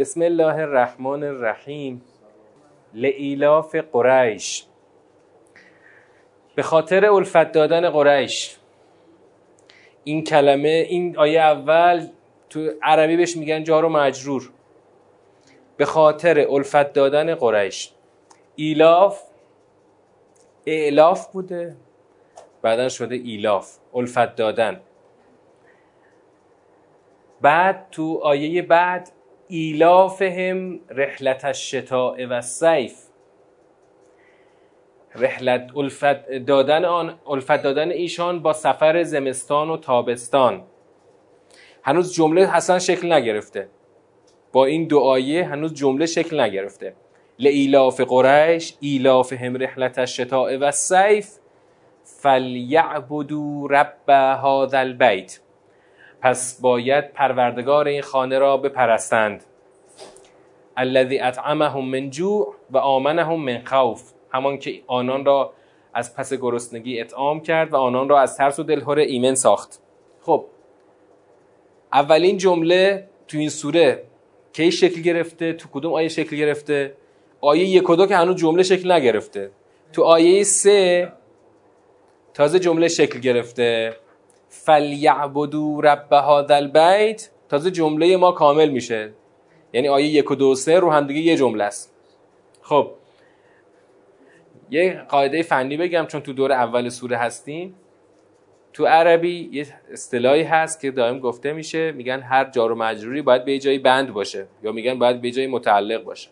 بسم الله الرحمن الرحیم. لإيلاف قريش. به خاطر الفت دادن قریش. این کلمه این آیه اول تو عربی بهش میگن جار و مجرور. به خاطر الفت دادن قریش. ایلاف ائلاف بوده. بعدا شده ایلاف الفت دادن. بعد تو آیه بعد ایلافهم رحلة الشتاء والصیف رحلت الفت دادن آن الفت دادن ایشان با سفر زمستان و تابستان. هنوز جمله حسن شکل نگرفته. با این دو آیه هنوز جمله شکل نگرفته. لایلاف قریش ایلافهم رحلة الشتاء والصیف فلیعبدوا رب هذا البیت. پس باید پروردگار این خانه را بپرستند. الذی اطعمهم من جوع و آمنهم من خوف. همان که آنان را از پس گرسنگی اطعام کرد و آنان را از ترس و دلهور ایمن ساخت. خب اولین جمله تو این سوره کی شکل گرفته؟ تو کدوم آیه شکل گرفته؟ آیه یک و دو که هنوز جمله شکل نگرفته. تو آیه سه تازه جمله شکل گرفته. فلیعبدو رب هذا البیت تازه جمله ما کامل میشه. یعنی آیه یک و دو سه رو هم دیگه یه جمله است. خب. یه قاعده فنی بگم چون تو دور اول سوره هستیم. تو عربی یه اصطلاحی هست که دائم گفته میشه میگن هر جار و مجروری باید به جای بند باشه یا میگن باید به جای متعلق باشه.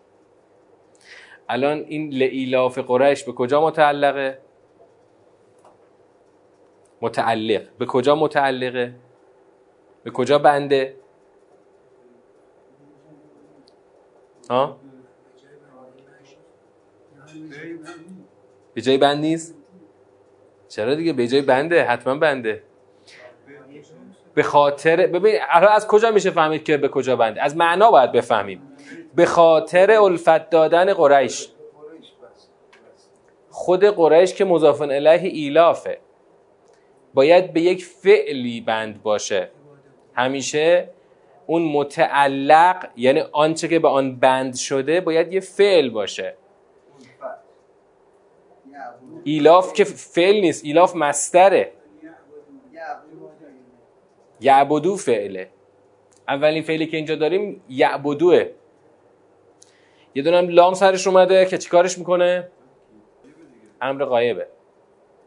الان این لعیلاف قریش به کجا متعلقه؟ متعلق. به کجا متعلقه؟ به کجا بنده؟ ها؟ به جای بند نیست؟ چرا دیگه؟ به جای بنده حتما بنده. به خاطر ببین الان از کجا میشه فهمید که به کجا بنده؟ از معنا باید بفهمیم. به خاطر الفت دادن قریش. خود قریش که مضاف الیه ایلافه. باید به یک فعلی بند باشه. همیشه اون متعلق یعنی آنچه که به آن بند شده باید یه فعل باشه. ایلاف که فعل نیست ایلاف مستره. یعبدو فعله. اولین فعلی که اینجا داریم یعبدوه. یه دونم لام سرش اومده که چیکارش می‌کنه؟ امر غایبه.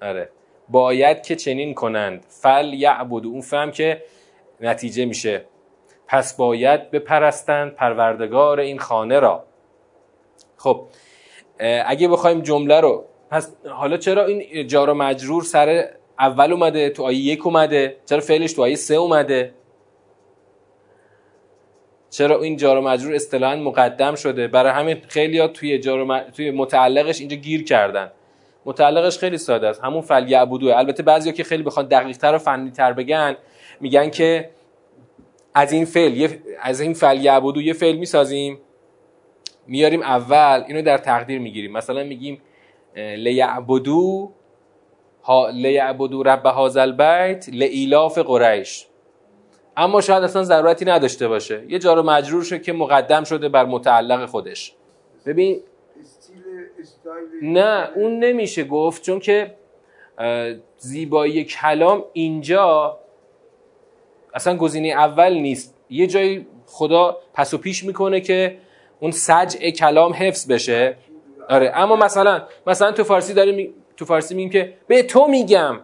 آره. باید که چنین کنند. فل یعبدو اون فهم که نتیجه میشه. پس باید بپرستند پروردگار این خانه را. خب اگه بخوایم جمله رو پس حالا چرا این جار و مجرور سر اول اومده تو آیه یک اومده؟ چرا فعلش تو آیه سه اومده؟ چرا این جار و مجرور اصطلاحا مقدم شده؟ برای همین خیلی توی جار و توی متعلقش اینجا گیر کردن. متعلقش خیلی ساده است. همون فل یعبدو البته بعضیا که خیلی بخوان دقیق تر و فنی تر بگن میگن که از این فعل از این فعل یعبدو یه فعل می‌سازیم میاریم اول اینو در تقدیر می‌گیریم. مثلا میگیم لیعبدو ها لیعبدو رب هذا البیت لایلاف قریش. اما شاید اصلا ضرورتی نداشته باشه. یه جار مجرور شده که مقدم شده بر متعلق خودش. ببین نه اون نمیشه گفت چون که زیبایی کلام اینجا اصلا گزینه اول نیست. یه جایی خدا پس و پیش می‌کنه که اون سجع کلام حفظ بشه. آره اما مثلا مثلا تو فارسی داریم تو فارسی میگیم که به تو میگم.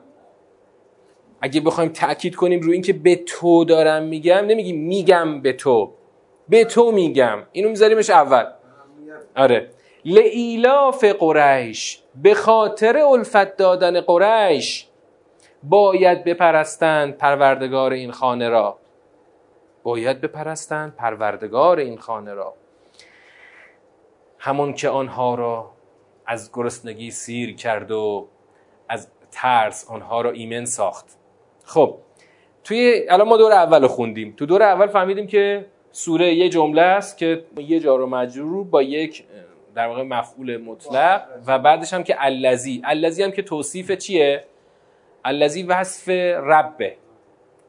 اگه بخوایم تاکید کنیم روی اینکه به تو دارم میگم نمیگیم میگم به تو. به تو میگم. اینو میذاریمش اول. آره. لعیلاف قریش به خاطر الفت دادن قریش باید بپرستند پروردگار این خانه را. باید بپرستند پروردگار این خانه را. همون که آنها را از گرسنگی سیر کرد و از ترس آنها را ایمن ساخت. خب توی الان ما دور اول خوندیم. تو دور اول فهمیدیم که سوره یه جمله است که یه جار و مجرور با یک در واقع مفعول مطلق و بعدش هم که الذی. الذی هم که توصیف چیه؟ الذی وصف ربه.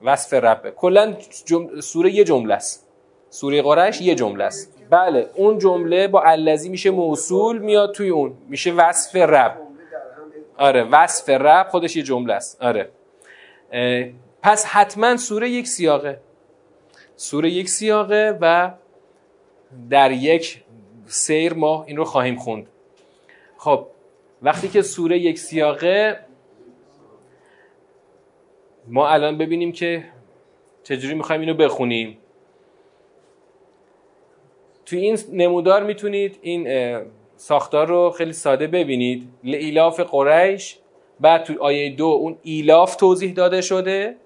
وصف ربه. کلا جم... سوره یه جمله است. سوره قرش یه جمله است. بله اون جمله با الذی میشه موصول میاد توی اون. میشه وصف رب. آره وصف رب خودش یه جمله است. آره. پس حتما سوره یک سیاقه. سوره یک سیاقه و در یک سیر ما این رو خواهیم خوند. خب وقتی که سوره یک سیاقه ما الان ببینیم که چجوری می‌خوایم اینو بخونیم. تو این نمودار می‌تونید این ساختار رو خیلی ساده ببینید. ایلاف قریش بعد تو آیه دو اون ایلاف توضیح داده شده.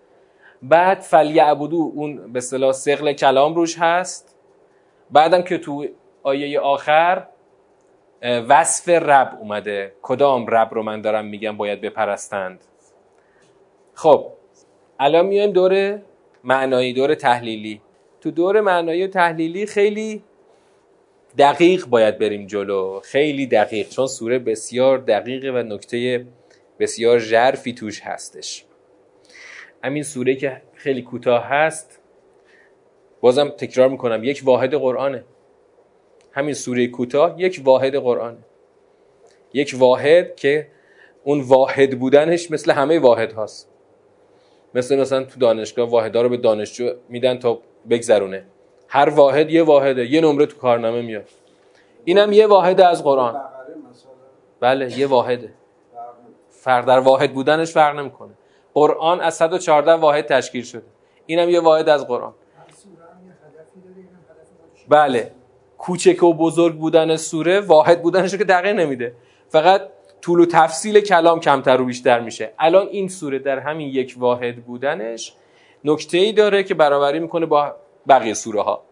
بعد فلیعبدوا اون به اصطلاح ثقل کلام روش هست. بعدم که تو آیه آخر وصف رب اومده. کدام رب رو من دارم میگم باید بپرستند؟ خب الان میایم دور معنایی دور تحلیلی. تو دور معنایی و تحلیلی خیلی دقیق باید بریم جلو. خیلی دقیق چون سوره بسیار دقیقه و نکته بسیار ژرفی توش هستش. همین سوره که خیلی کوتاه هست بازم تکرار می‌کنم یک واحد قرآنه. همین سوره کوتاه یک واحد قرآنه یک واحد که اون واحد بودنش مثل همه واحد هاست. مثل مثلا تو دانشگاه واحدها رو به دانشجو میدن تا بگذرونه. هر واحد یه واحده یه نمره تو کارنامه میاد. اینم یه واحد از قرآن. بله یه واحده. فرق در واحد بودنش فرق نمی‌کنه. قرآن از 114 واحد تشکیل شده. اینم یه واحد از قرآن. بله. کوچک و بزرگ بودن سوره واحد بودنش که دقیق نمیده. فقط طول و تفصیل کلام کمتر و بیشتر میشه. الان این سوره در همین یک واحد بودنش نکته ای داره که برابری می‌کنه با بقیه سوره ها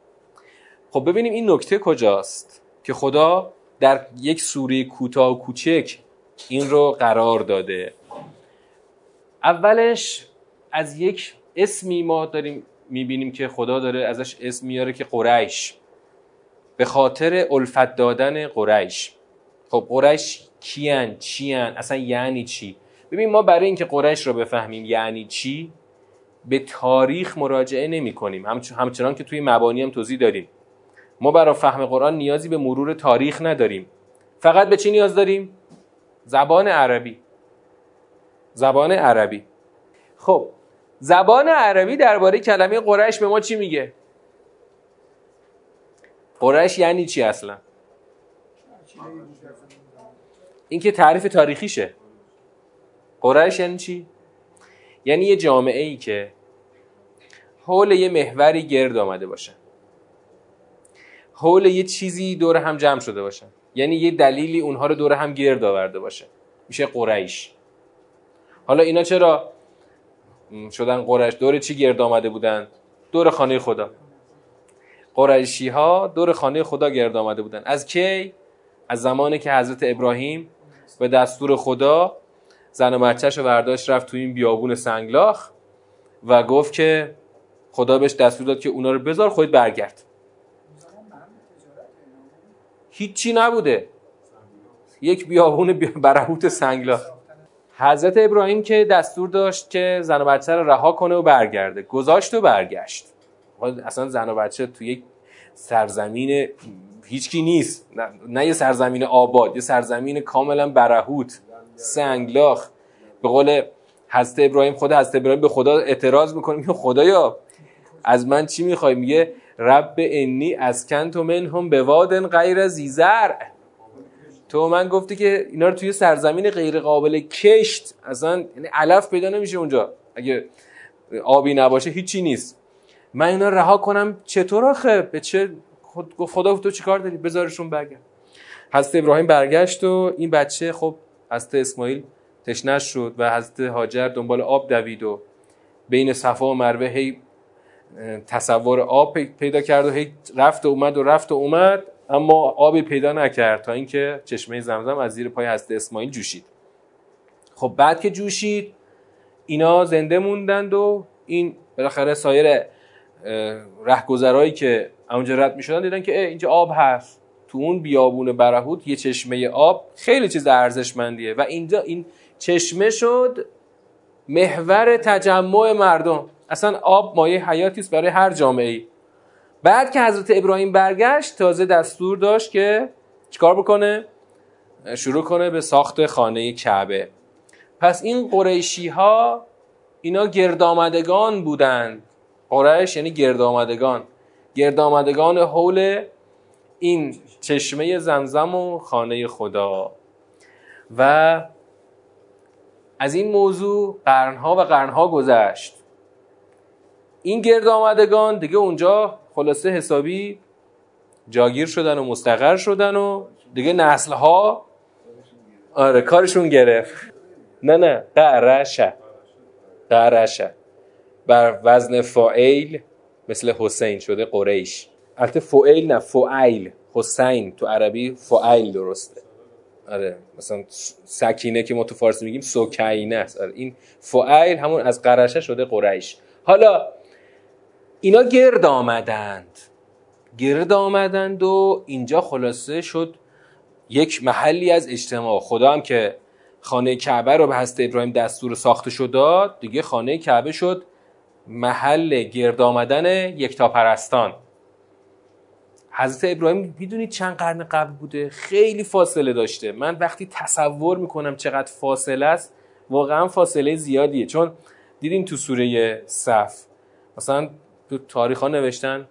خب ببینیم این نکته کجاست که خدا در یک سوره کوتاه و کوچک این رو قرار داده. اولش از یک اسمی ما داریم می‌بینیم که خدا داره ازش اسم میاره که قریش. به خاطر الفت دادن قریش. خب قریش کیان چیان؟ اصلا یعنی چی؟ ببین ما برای اینکه قریش رو بفهمیم یعنی چی به تاریخ مراجعه نمی کنیم. همچنان که توی مبانی هم توضیح داریم ما برای فهم قرآن نیازی به مرور تاریخ نداریم. فقط به چی نیاز داریم؟ زبان عربی. زبان عربی. خب زبان عربی درباره کلمه قریش به ما چی میگه؟ قریش یعنی چی اصلا؟ این که تعریف تاریخیشه. قریش یعنی چی؟ یعنی یه جامعه ای که حول یه محوری گرد آمده باشه. حول یه چیزی دور هم جمع شده باشن یعنی یه دلیلی اونها رو دور هم گرد آورده باشه. میشه قریش. حالا اینا چرا؟ شدن قریش. دور چی گرد آمده بودن؟ دور خانه خدا. قریشی ها دور خانه خدا گرد آمده بودن. از کی؟ از زمانی که حضرت ابراهیم به دستور خدا زن و بچهش رو برداشت رفت تو این بیابون سنگلاخ و گفت که خدا بهش دستور داد که اونا رو بذار خودت برگرد. هیچی نبوده. یک بیابون برهوت سنگلاخ. حضرت ابراهیم که دستور داشت که زن و بچه رو رها کنه و برگرده. گذاشت و برگشت. اصلا زن و بچه تو یک سرزمین هیچکی نیست. نه, نه یه سرزمین آباد یه سرزمین کاملا برهوت سنگلاخ. به قول حضرت ابراهیم خود حضرت ابراهیم به خدا اعتراض می‌کنه میگه خدایا از من چی می‌خوای؟ میگه رب انی اسکنت منهم به وادن غیر زیزر تو من گفتی که اینا رو توی سرزمین غیر قابل کشت. اصلا یعنی علف پیدا نمیشه اونجا. اگه آبی نباشه هیچی نیست. من اینا رها کنم. چطور آخه؟ به چه خدا تو چیکار داری؟ بذارشون برگرد. حضرت ابراهیم برگشت و این بچه خب حضرت اسماعیل تشنش شد و حضرت هاجر دنبال آب دوید و بین صفا و مروه هی تصور آب پیدا کرد و هی رفت و اومد و رفت و اومد اما آبی پیدا نکرد تا اینکه چشمه زمزم از زیر پای حضرت اسماعیل جوشید. خب بعد که جوشید اینا زنده موندند و این بالاخره سایر رهگذرایی که اونجا رد می‌شدن دیدن که اینجا آب هست. تو اون بیابون برهوت یه چشمه آب خیلی چیز ارزشمندیه. و اینجا این چشمه شد محور تجمع مردم. اصلا آب مایه حیاتی است برای هر جامعه ای بعد که حضرت ابراهیم برگشت تازه دستور داشت که چیکار بکنه؟ شروع کنه به ساخت خانه کعبه. پس این قریشی ها اینا گردآمدگان بودند قریش یعنی گردآمدگان. گردآمدگان حول این چشمه زمزم و خانه خدا. و از این موضوع قرنها و قرنها گذشت. این گرد آمدگان دیگه اونجا خلاصه حسابی جاگیر شدن و مستقر شدن و دیگه نسلها آره کارشون گرفت. نه نه قرشه. قرشه. بر وزن فائل مثل حسین شده قریش. البته فائل نه فائل حسین تو عربی فائل درسته. آره مثلا سکینه که ما تو فارسی میگیم سوکینه است. آره این فائل همون از قرشه شده قریش. حالا اینا گرد آمدند. گرد آمدند و اینجا خلاصه شد یک محلی از اجتماع. خدا هم که خانه کعبه رو به حضرت ابراهیم دستور ساخته شد داد دیگه خانه کعبه شد. محل گرد آمدن یکتا پرستان حضرت ابراهیم می‌دونید چند قرن قبل بوده؟ خیلی فاصله داشته. من وقتی تصور می‌کنم چقدر فاصله است واقعا فاصله زیادیه. چون دیدین تو سوره صف مثلا تو تاریخ ها نوشتن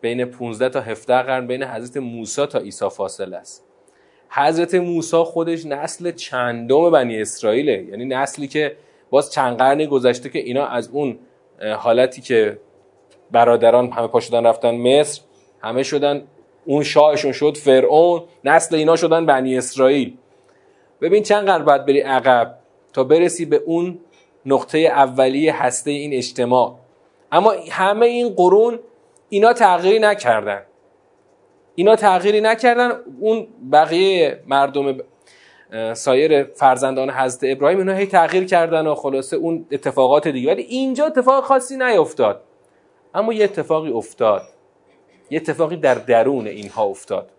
بین 15 تا 17 قرن بین حضرت موسی تا عیسی فاصله است. حضرت موسی خودش نسل چندم بنی اسرائیله. یعنی نسلی که باز چند قرن گذشته که اینا از اون حالتی که برادران همه پا شدن رفتن مصر همه شدن اون شاهشون شد فرعون نسل اینا شدن بنی اسرائیل. ببین چند قرن باید بری عقب تا برسی به اون نقطه اولیه هسته این اجتماع. اما همه این قرون اینا تغییری نکردن. اینا تغییری نکردن اون بقیه مردم سایر فرزندان حضرت ابراهیم اینا هی تغییر کردن و خلاصه اون اتفاقات دیگه. ولی اینجا اتفاق خاصی نیفتاد اما یه اتفاقی افتاد. یه اتفاقی در درون اینها افتاد.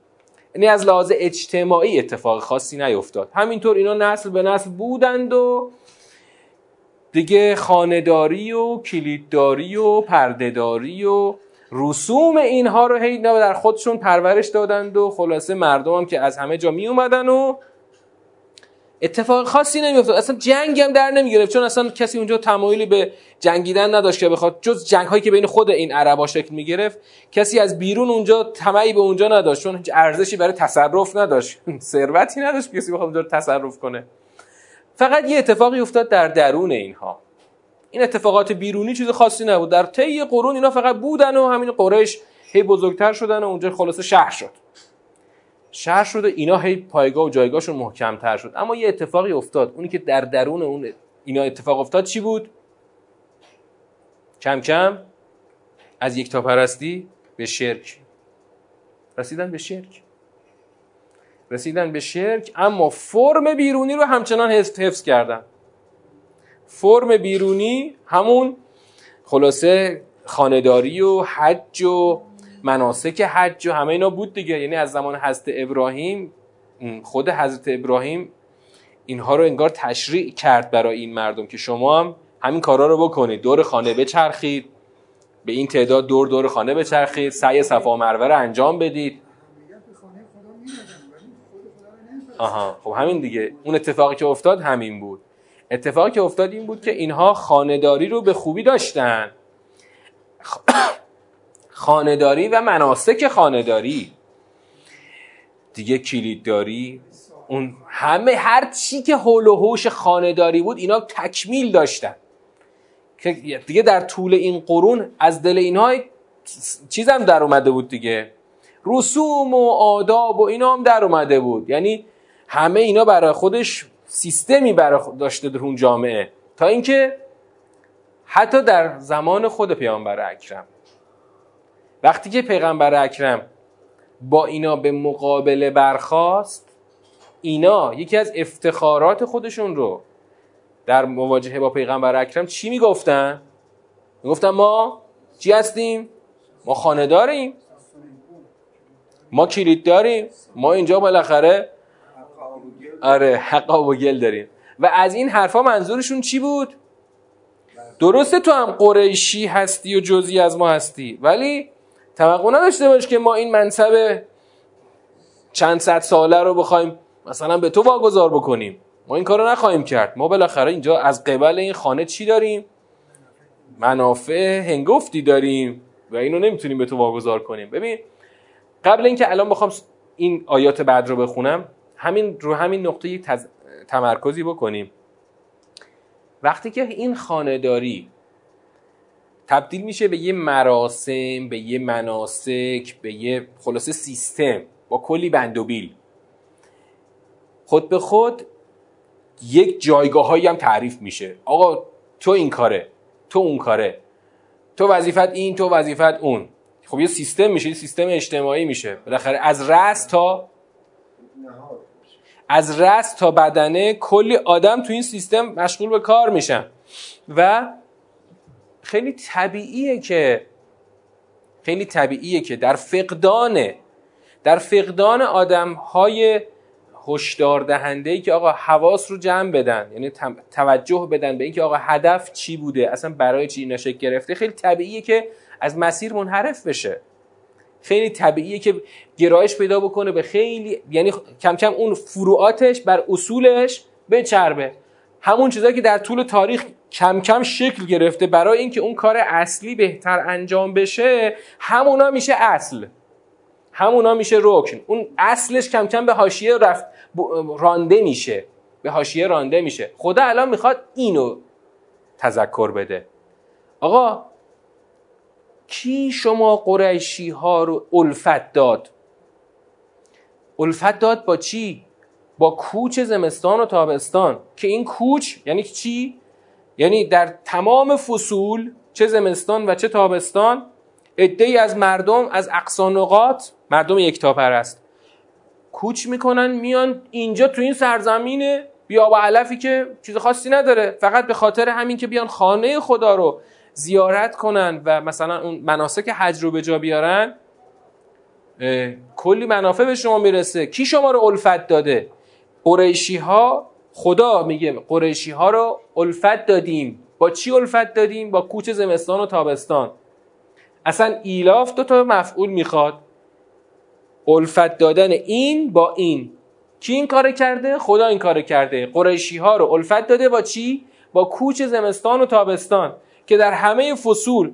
یعنی از لحاظ اجتماعی اتفاق خاصی نیفتاد همینطور اینا نسل به نسل بودند و دیگه خانداری و کلیدداری و پردهداری و رسوم اینها رو هی در خودشون پرورش دادند و خلاصه مردم هم که از همه جا می اومدن و اتفاق خاصی نمیافتاد. اصلا جنگ هم در نمی‌گرفت چون اصلا کسی اونجا تمایلی به جنگیدن نداشت که بخواد. جز جنگ هایی که بین خود این عربا شکل می‌گرفت کسی از بیرون اونجا تمایی به اونجا نداشت چون ارزشی برای تصرف نداشت. ثروتی نداشت کسی بخواد اونجا تصرف کنه. فقط یه اتفاقی افتاد در درون اینها. این اتفاقات بیرونی چیز خاصی نبود. در طی قرون اینا فقط بودن و همین قریش هی بزرگتر شدن و اونجا خلاصه شهر شد. شهر شده اینا هی پایگاه و جایگاهشون محکمتر شد. اما یه اتفاقی افتاد. اونی که در درون اون اینا اتفاق افتاد چی بود؟ کم کم از یک تا پرستی به شرک. رسیدن به شرک. رسیدن به شرک اما فرم بیرونی رو همچنان حفظ کردن. فرم بیرونی همون خلاصه خانداری و حج و مناسک حج و همه اینا بود دیگه. یعنی از زمان حضرت ابراهیم خود حضرت ابراهیم اینها رو انگار تشریع کرد برای این مردم که شما هم همین کارا رو بکنید. دور خانه بچرخید به این تعداد دور دور خانه بچرخید سعی صفا مروه رو انجام بدید. آها خب همین دیگه. اون اتفاقی که افتاد همین بود. اتفاقی که افتاد این بود که اینها خانهداری رو به خوبی داشتن. خانهداری و مناسک خانهداری دیگه کلیدداری اون همه هر چی که حول و حوش خانهداری بود اینا تکمیل داشتن. که دیگه در طول این قرون از دل اینها چیزم در اومده بود دیگه. رسوم و آداب و اینا هم در اومده بود. یعنی همه اینا برای خودش سیستمی برای داشته در اون جامعه. تا اینکه حتی در زمان خود پیامبر اکرم. وقتی که پیغمبر اکرم با اینا به مقابله برخواست اینا یکی از افتخارات خودشون رو در مواجهه با پیغمبر اکرم چی می‌گفتن؟ می‌گفتن ما چی هستیم؟ ما خانه داریم ما کلید داریم ما اینجا بالاخره آره حقا و گل داریم و از این حرفا منظورشون چی بود؟ درسته تو هم قریشی هستی و جزی از ما هستی ولی توقع نداشته باش که ما این منصب چند صد ساله رو بخوایم مثلا به تو واگذار بکنیم. ما این کارو نخواهیم کرد. ما بالاخره اینجا از قبل این خانه چی داریم؟ منافع هنگفتی داریم و اینو نمی‌تونیم به تو واگذار کنیم. ببین قبل اینکه الان بخوام این آیات بعد رو بخونم همین رو همین نقطه یک تمرکزی بکنیم. وقتی که این خانهداری تبدیل میشه به یه مراسم به یه مناسک به یه خلاصه سیستم با کلی بند و بیل. خود به خود یک جایگاه هایی هم تعریف میشه. آقا تو این کاره تو اون کاره تو وظیفت این تو وظیفت اون. خب یه سیستم میشه یه سیستم اجتماعی میشه. بالاخره از رأس تا از رأس تا بدنه کلی آدم تو این سیستم مشغول به کار میشن. و خیلی طبیعیه که خیلی طبیعیه که در فقدان در فقدان آدم های هشدار دهنده که آقا حواس رو جمع بدن یعنی توجه بدن به اینکه آقا هدف چی بوده اصلا برای چی نشه گرفته خیلی طبیعیه که از مسیر منحرف بشه. خیلی طبیعیه که گرایش پیدا بکنه به خیلی یعنی کم کم اون فروعاتش بر اصولش بچربه. همون چیزایی که در طول تاریخ کم کم شکل گرفته برای اینکه اون کار اصلی بهتر انجام بشه همونا میشه اصل. همونا میشه رکن. اون اصلش کم کم به حاشیه رفت رانده میشه. به حاشیه رانده میشه. خدا الان می‌خواد اینو تذکر بده. آقا کی شما قریشی ها رو الفت داد؟ الفت داد با چی؟ با کوچ زمستان و تابستان. که این کوچ یعنی چی؟ یعنی در تمام فصول چه زمستان و چه تابستان ای از مردم از اقصانقات مردم یکتا پرست کوچ می‌کنن میان اینجا تو این سرزمین بیا و علفی که چیز خاصی نداره. فقط به خاطر همین که بیان خانه خدا رو زیارت کنن و مثلا اون مناسک حج رو به جا بیارن کلی منافع به شما می‌رسه. کی شما رو الفت داده؟ قریشی ها خدا میگه قریشی ها رو الفت دادیم. با چی الفت دادیم؟ با کوچ زمستان و تابستان. اصلا ایلاف دو تا مفعول می‌خواد. الفت دادن این با این. کی این کار کرده؟ خدا این کار کرده. قریشی ها رو الفت داده با چی؟ با کوچ زمستان و تابستان. که در همه فصول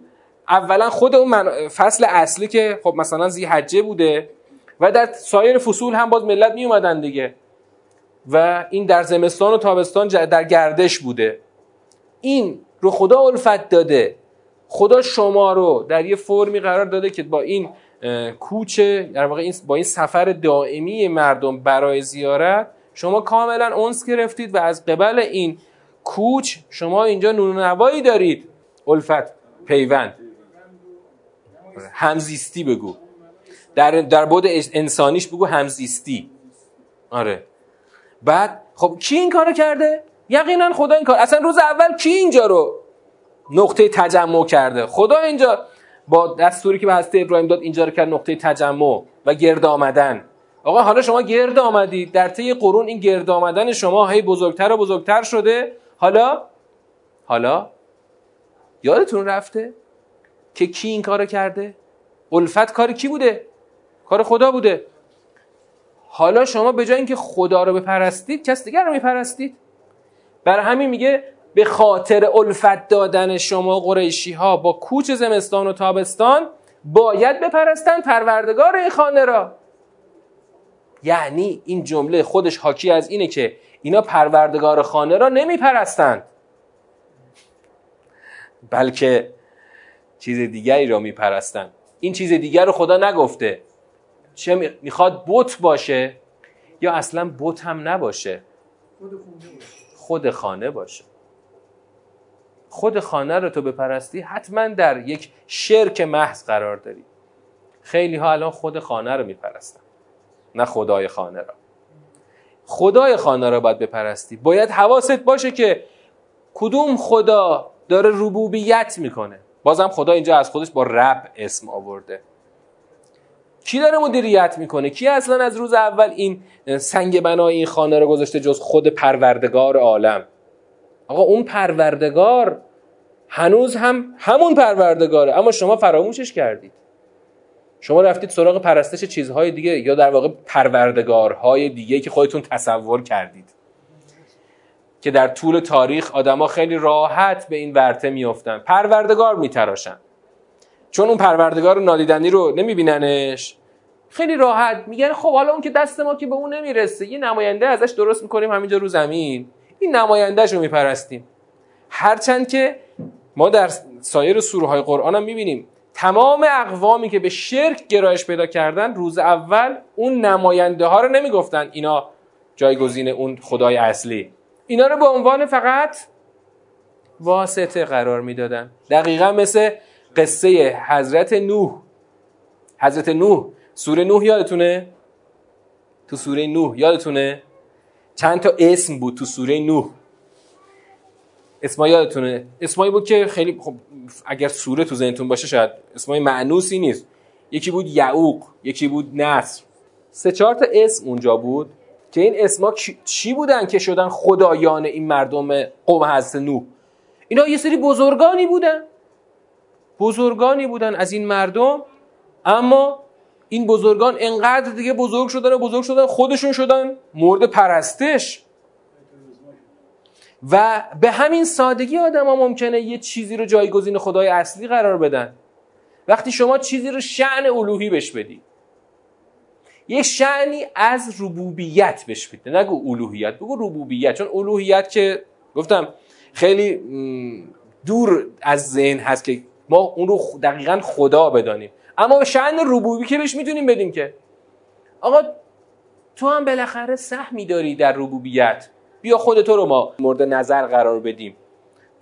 اولا خود اون فصل اصلی که خب مثلا زی حجه بوده و در سایر فصول هم باز ملت می اومدن دیگه. و این در زمستان و تابستان در گردش بوده. این رو خدا الفت داده. خدا شما رو در یه فرمی قرار داده که با این کوچه در واقع با این سفر دائمی مردم برای زیارت شما کاملا اونس گرفتید و از قبل این کوچ شما اینجا نونوایی دارید. الفت پیوند. همزیستی بگو. در در بود انسانیش بگو همزیستی. آره. بعد خب کی این کارو کرده؟ یقینا خدا این کار اصلا روز اول کی اینجا رو نقطه تجمع کرده؟ خدا اینجا با دستوری که به حضرت ابراهیم داد اینجا رو کرد نقطه تجمع و گرد آمدن. آقا حالا شما گرد آمدید. در طی قرون این گرد آمدن شما هی بزرگتر و بزرگتر شده. حالا حالا یادتون رفته که کی این کارو کرده؟ الفت کار کی بوده؟ کار خدا بوده. حالا شما به جای اینکه خدا رو بپرستید کس دیگر رو میپرستید. برای همین میگه به خاطر الفت دادن شما قریشی ها با کوچ زمستان و تابستان باید بپرستن پروردگار این خانه را. یعنی این جمله خودش حاکی از اینه که اینا پروردگار خانه را نمیپرستند. بلکه چیز دیگری را میپرستند. این چیز دیگر رو خدا نگفته. چه می‌خواد بت باشه یا اصلا بت هم نباشه؟ خود خانه باشه. خود خانه رو تو بپرستی حتما در یک شرک محض قرار داری. خیلی ها الان خود خانه رو میپرستن نه خدای خانه را. خدای خانه را باید بپرستی. باید حواست باشه که کدوم خدا داره ربوبیت می‌کنه. بازم خدا اینجا از خودش با رب اسم آورده. کی داره مدیریت می‌کنه؟ کی اصلا از روز اول این سنگ بنای این خانه رو گذاشته جز خود پروردگار عالم؟ آقا اون پروردگار هنوز هم همون پروردگاره. اما شما فراموشش کردید. شما رفتید سراغ پرستش چیزهای دیگه یا در واقع پروردگارهای دیگه که خودتون تصور کردید. که در طول تاریخ آدما خیلی راحت به این ورته میافتن. پروردگار میتراشن. چون اون پروردگار نادیدنی رو نمیبیننش. خیلی راحت میگن خب حالا اون که دست ما که به اون نمی‌رسه یه نماینده ازش درست می‌کنیم همینجا رو زمین. این نمایندهش رو میپرستیم. هرچند که ما در سایر سوره های قرآن هم می‌بینیم تمام اقوامی که به شرک گرایش پیدا کردن روز اول اون نماینده ها رو نمی‌گفتن اینا جایگزین اون خدای اصلی. اینا رو به عنوان فقط واسطه قرار می‌دادن. دقیقا مثل قصه حضرت نوح. حضرت نوح. سوره نوح یادتونه؟ تو سوره نوح یادتونه؟ چند تا اسم بود تو سوره نوح؟ اسما یادتونه؟ اسمایی بود که خیلی خب اگر سوره تو ذهنتون باشه شاید اسمای معنوسی نیست. یکی بود یعوق یکی بود نصر. سه چهار تا اسم اونجا بود که این اسما چی بودن که شدن خدایان این مردم قوم حضرت نوح؟ اینا یه سری بزرگانی بودن. بزرگانی بودن از این مردم اما این بزرگان انقدر دیگه بزرگ شدن و بزرگ شدن خودشون شدن مورد پرستش. و به همین سادگی آدم ها ممکنه یه چیزی رو جایگزین خدای اصلی قرار بدن. وقتی شما چیزی رو شعن الوهی بش بدی یه شعنی از ربوبیت بش بده. نگو الوهیت بگو ربوبیت. چون الوهیت که گفتم خیلی دور از ذهن هست که ما اون رو دقیقا خدا بدانیم. اما شعن ربوبی که بهش می‌تونیم بدیم که؟ آقا تو هم بالاخره سهمی داری در ربوبیت. بیا خودتو رو ما مورد نظر قرار بدیم.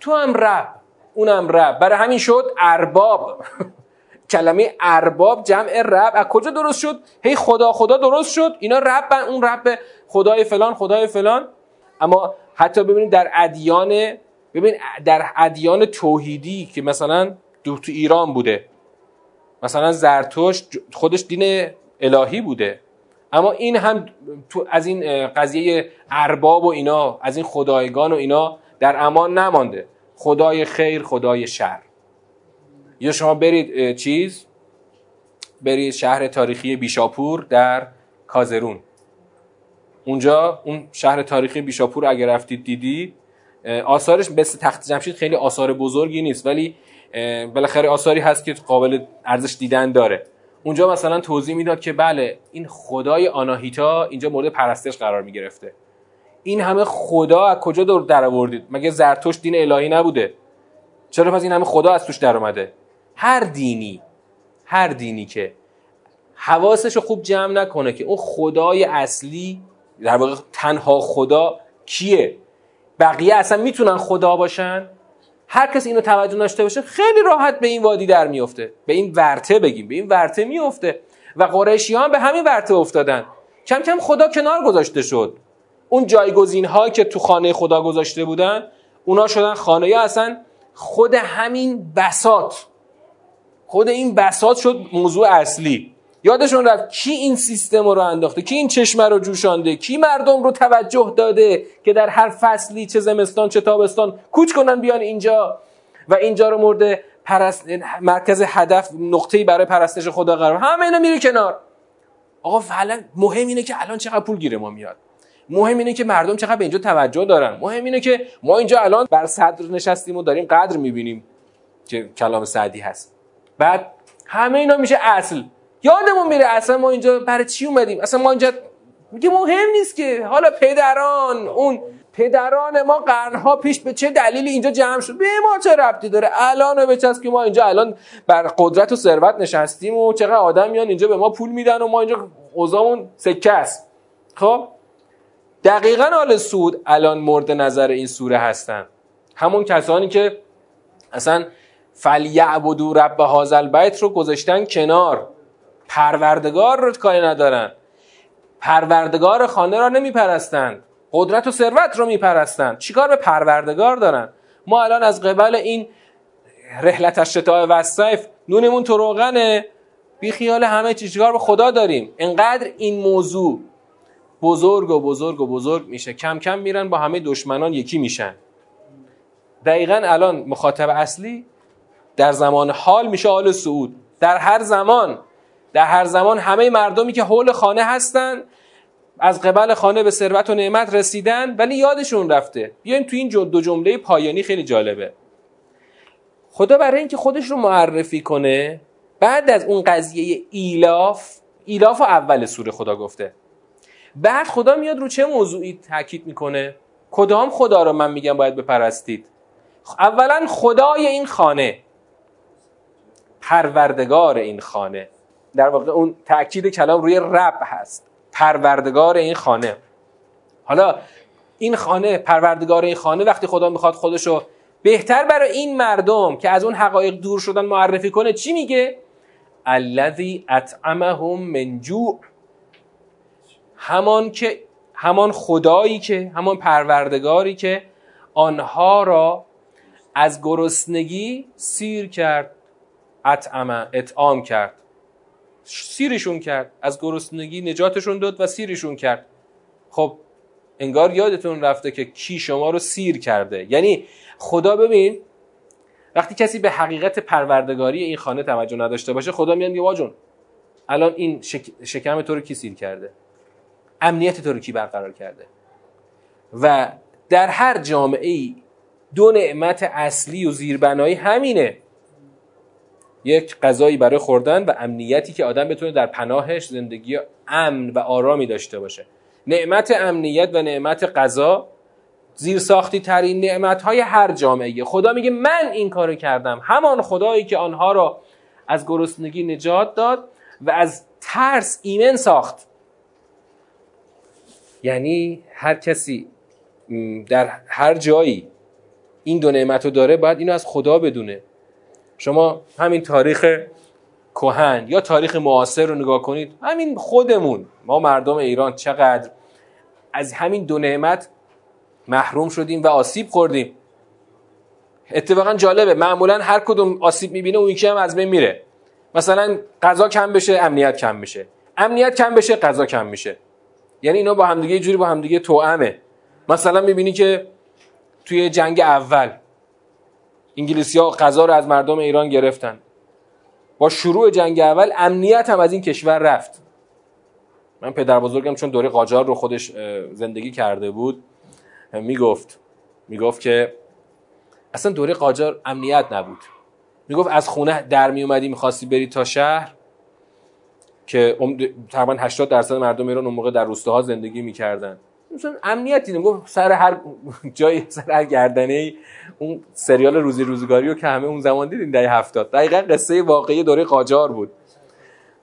تو هم رب اونم رب. برای همین شد ارباب. کلمه ارباب جمع رب. از کجا درست شد؟ هی خدا خدا درست شد. اینا رب اون رب خدای فلان خدای فلان. اما حتی ببینید در ادیان ببین در ادیان توحیدی که مثلا تو ایران بوده. مثلا زرتشت خودش دین الهی بوده. اما این هم تو از این قضیه ارباب و اینا از این خدایگان و اینا در امان نمانده. خدای خیر خدای شر. یا شما برید چیز؟ برید شهر تاریخی بیشاپور در کازرون. اونجا اون شهر تاریخی بیشاپور اگر رفتید دیدید آثارش مثل تخت جمشید خیلی آثار بزرگی نیست ولی بالاخره آثاری هست که قابل ارزش دیدن داره. اونجا مثلا توضیح می‌داد که بله این خدای آناهیتا اینجا مورد پرستش قرار می‌گرفته. این همه خدا از کجا دور در آوردید مگه زرتشت دین الهی نبوده؟ چرا پس این همه خدا از توش در اومده هر دینی هر دینی که حواسش رو خوب جمع نکنه که اون خدای اصلی در واقع تنها خدا کیه؟ بقیه اصلا می‌تونن خدا باشن؟ هر کسی اینو توجه داشته باشه خیلی راحت به این وادی در میفته به این ورته بگیم به این ورته میفته و قریشی هم به همین ورته افتادن. کم کم خدا کنار گذاشته شد. اون جایگزین ها که تو خانه خدا گذاشته بودن اونا شدن خانه یا اصلا خود همین بسات خود این بسات شد موضوع اصلی. یادشون رفت کی این سیستم رو انداخته کی این چشمه رو جوشانده کی مردم رو توجه داده که در هر فصلی چه زمستان چه تابستان کوچ کنن بیان اینجا. و اینجا رو مورد پرست... مرکز هدف نقطه‌ای برای پرستش خدا قرار. همه اینا میره کنار. آقا فعلا مهم اینه که الان چقدر پول گیره ما میاد. مهم اینه که مردم چقدر به اینجا توجه دارن. مهم اینه که ما اینجا الان بر صدر نشستیم و داریم قدر می‌بینیم که کلام سعدی هست. بعد همه اینا میشه اصل. یادمون میره اصلا ما اینجا برای چی اومدیم؟ اصلا ما اینجا میگه مهم نیست که حالا پدران اون پدران ما قرنها پیش به چه دلیلی اینجا جمع شد؟ به ما چه ربطی داره؟ الان به که ما اینجا الان بر قدرت و ثروت نشستیم و چقدر آدم میان اینجا به ما پول میدن و ما اینجا اوزامون سکه است. خب؟ دقیقا آل سود الان مورد نظر این سوره هستن. همون کسانی که اصلا فلیعبدو رب هازل بیت رو گذاشتن کنار. پروردگار رو کاری ندارن. پروردگار خانه را نمیپرستند. قدرت و ثروت رو میپرستند. چیکار به پروردگار دارن؟ ما الان از قبل این رحلت الشتاء و صیف نونمون تو روغنه. بی خیال همه چی چیکار به خدا داریم؟ انقدر این موضوع بزرگ و بزرگ و بزرگ میشه. کم کم میرن با همه دشمنان یکی میشن. دقیقا الان مخاطب اصلی در زمان حال میشه آل سعود. در هر زمان در هر زمان همه مردمی که حول خانه هستن از قبل خانه به ثروت و نعمت رسیدن ولی یادشون رفته. بیایم تو این دو جمله پایانی خیلی جالبه. خدا برای اینکه خودش رو معرفی کنه بعد از اون قضیه ایلاف ایلاف و اول سوره خدا گفته. بعد خدا میاد رو چه موضوعی تاکید می‌کنه؟ کدام خدا رو من میگم باید بپرستید؟ اولا خدای این خانه. پروردگار این خانه. در واقع اون تاکید کلام روی رب هست. پروردگار این خانه. حالا این خانه پروردگار این خانه وقتی خدا می‌خواد خودشو بهتر برای این مردم که از اون حقایق دور شدن معرفی کنه چی میگه؟ الذی اطعمهم من جوع. همان که همان خدایی که همان پروردگاری که آنها را از گرسنگی سیر کرد اطعمه اطعام کرد. سیرشون کرد. از گرسنگی نجاتشون داد و سیرشون کرد. خب انگار یادتون رفته که کی شما رو سیر کرده. یعنی خدا ببین وقتی کسی به حقیقت پروردگاری این خانه توجه نداشته باشه خدا میاد میگه واجون الان این شکم تو رو کی سیر کرده؟ امنیت تو رو کی برقرار کرده؟ و در هر جامعه ای دو نعمت اصلی و زیربنایی همینه. یک غذایی برای خوردن و امنیتی که آدم بتونه در پناهش زندگی امن و آرامی داشته باشه. نعمت امنیت و نعمت غذا زیر ساختی ترین نعمت های هر جامعه خدا میگه من این کارو کردم. همان خدایی که آنها را از گرسنگی نجات داد و از ترس ایمن ساخت. یعنی هر کسی در هر جایی این دو نعمت رو داره باید اینو از خدا بدونه. شما همین تاریخ کهن یا تاریخ معاصر رو نگاه کنید همین خودمون ما مردم ایران چقدر از همین دو نعمت محروم شدیم و آسیب خوردیم. اتفاقا جالبه معمولا هر کدوم آسیب می‌بینه اون یکی هم از بین میره. مثلا غذا کم بشه امنیت کم میشه امنیت کم بشه غذا کم میشه. یعنی اینا با همدیگه جوری با همدیگه توامه مثلا می‌بینی که توی جنگ اول انگلیسی ها غذا رو از مردم ایران گرفتن. با شروع جنگ اول امنیت هم از این کشور رفت. من پدر بزرگم چون دوره قاجار رو خودش زندگی کرده بود می‌گفت می‌گفت که اصلا دوره قاجار امنیت نبود. می‌گفت از خونه در می اومدی می‌خواستی بری تا شهر؟ که تقریبا 80 درصد مردم ایران اون موقع در روستاها زندگی می‌کردن. مثلا امنیت دیدم گفت سر هر جای سر هر گردنه اون سریال روزی روزگاری رو که همه اون زمان دیدین دهه 70 دقیقا قصه واقعی دوره قاجار بود.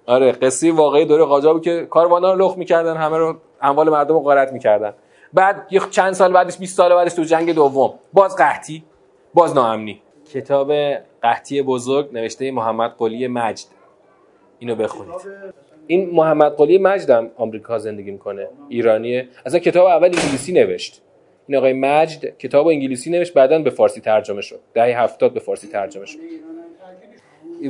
آره قصه واقعی دوره قاجار بود که کاروانا رو لخ می‌کردن همه رو اموال مردم رو غارت می‌کردن. بعد یه چند سال بعدش 20 سال بعدش تو جنگ دوم. باز قحطی باز ناامنی. کتاب قحطی بزرگ نوشته محمد قلی مجد. اینو بخونید. این محمد قلی مجد هم آمریکا زندگی می‌کنه ایرانیه. اصلا کتاب اول انگلیسی نوشت. این آقای مجد کتاب انگلیسی نوشت بعدا به فارسی ترجمه شد. دهه هفتاد به فارسی ترجمه شد.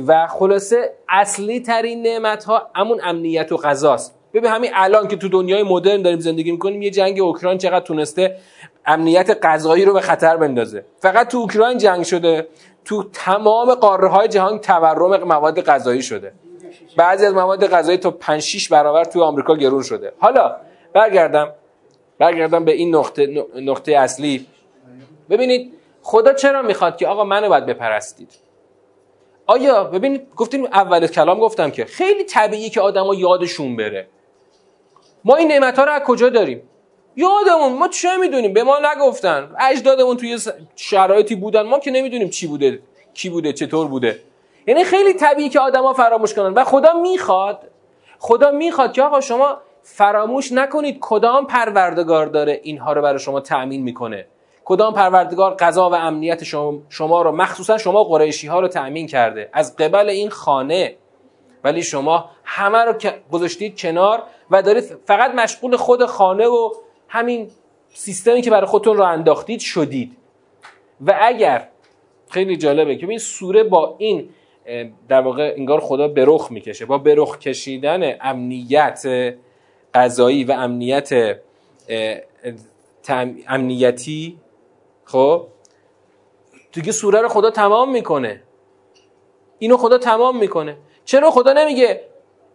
و خلاصه اصلی ترین نعمت ها همون امنیت و غذاست. ببین همین الان که تو دنیای مدرن داریم زندگی می‌کنیم یه جنگ اوکراین چقدر تونسته امنیت غذایی رو به خطر بندازه. فقط تو اوکراین جنگ شده تو تمام قاره های جهان تورم مواد غذایی شده. بعضی از مواد غذایی تا 5 6 برابر تو آمریکا گرون شده. حالا برگردم برگردم به این نقطه نقطه اصلی. ببینید خدا چرا می‌خواد که آقا منو باید بپرستید؟ آیا ببینید گفتیم اول کلام گفتم که خیلی طبیعی که آدما یادشون بره. ما این نعمت ها رو از کجا داریم؟ یادمون ما چه می‌دونیم؟ به ما نگفتن. اجدادمون توی شرایطی بودن. ما که نمی‌دونیم چی بوده کی بوده چطور بوده. یعنی خیلی طبیعی که آدما فراموش کنن. و خدا می‌خواد خدا می‌خواد که آقا شما فراموش نکنید کدام پروردگار داره اینها رو برای شما تأمین می‌کنه. کدام پروردگار قضا و امنیت شما, شما رو مخصوصا شما قریشی ها رو تأمین کرده. از قبل این خانه. ولی شما همه رو گذاشتید کنار و دارید فقط مشغول خود خانه و همین سیستمی که برای خودتون رو انداختید شدید. و اگر خیلی جالبه که این سوره با این در واقع انگار خدا برخ می‌کشه. با برخ کشیدن امنیت قضایی و امنیت امنیتی خب دیگه سوره رو خدا تمام می‌کنه. اینو خدا تمام می‌کنه. چرا خدا نمیگه؟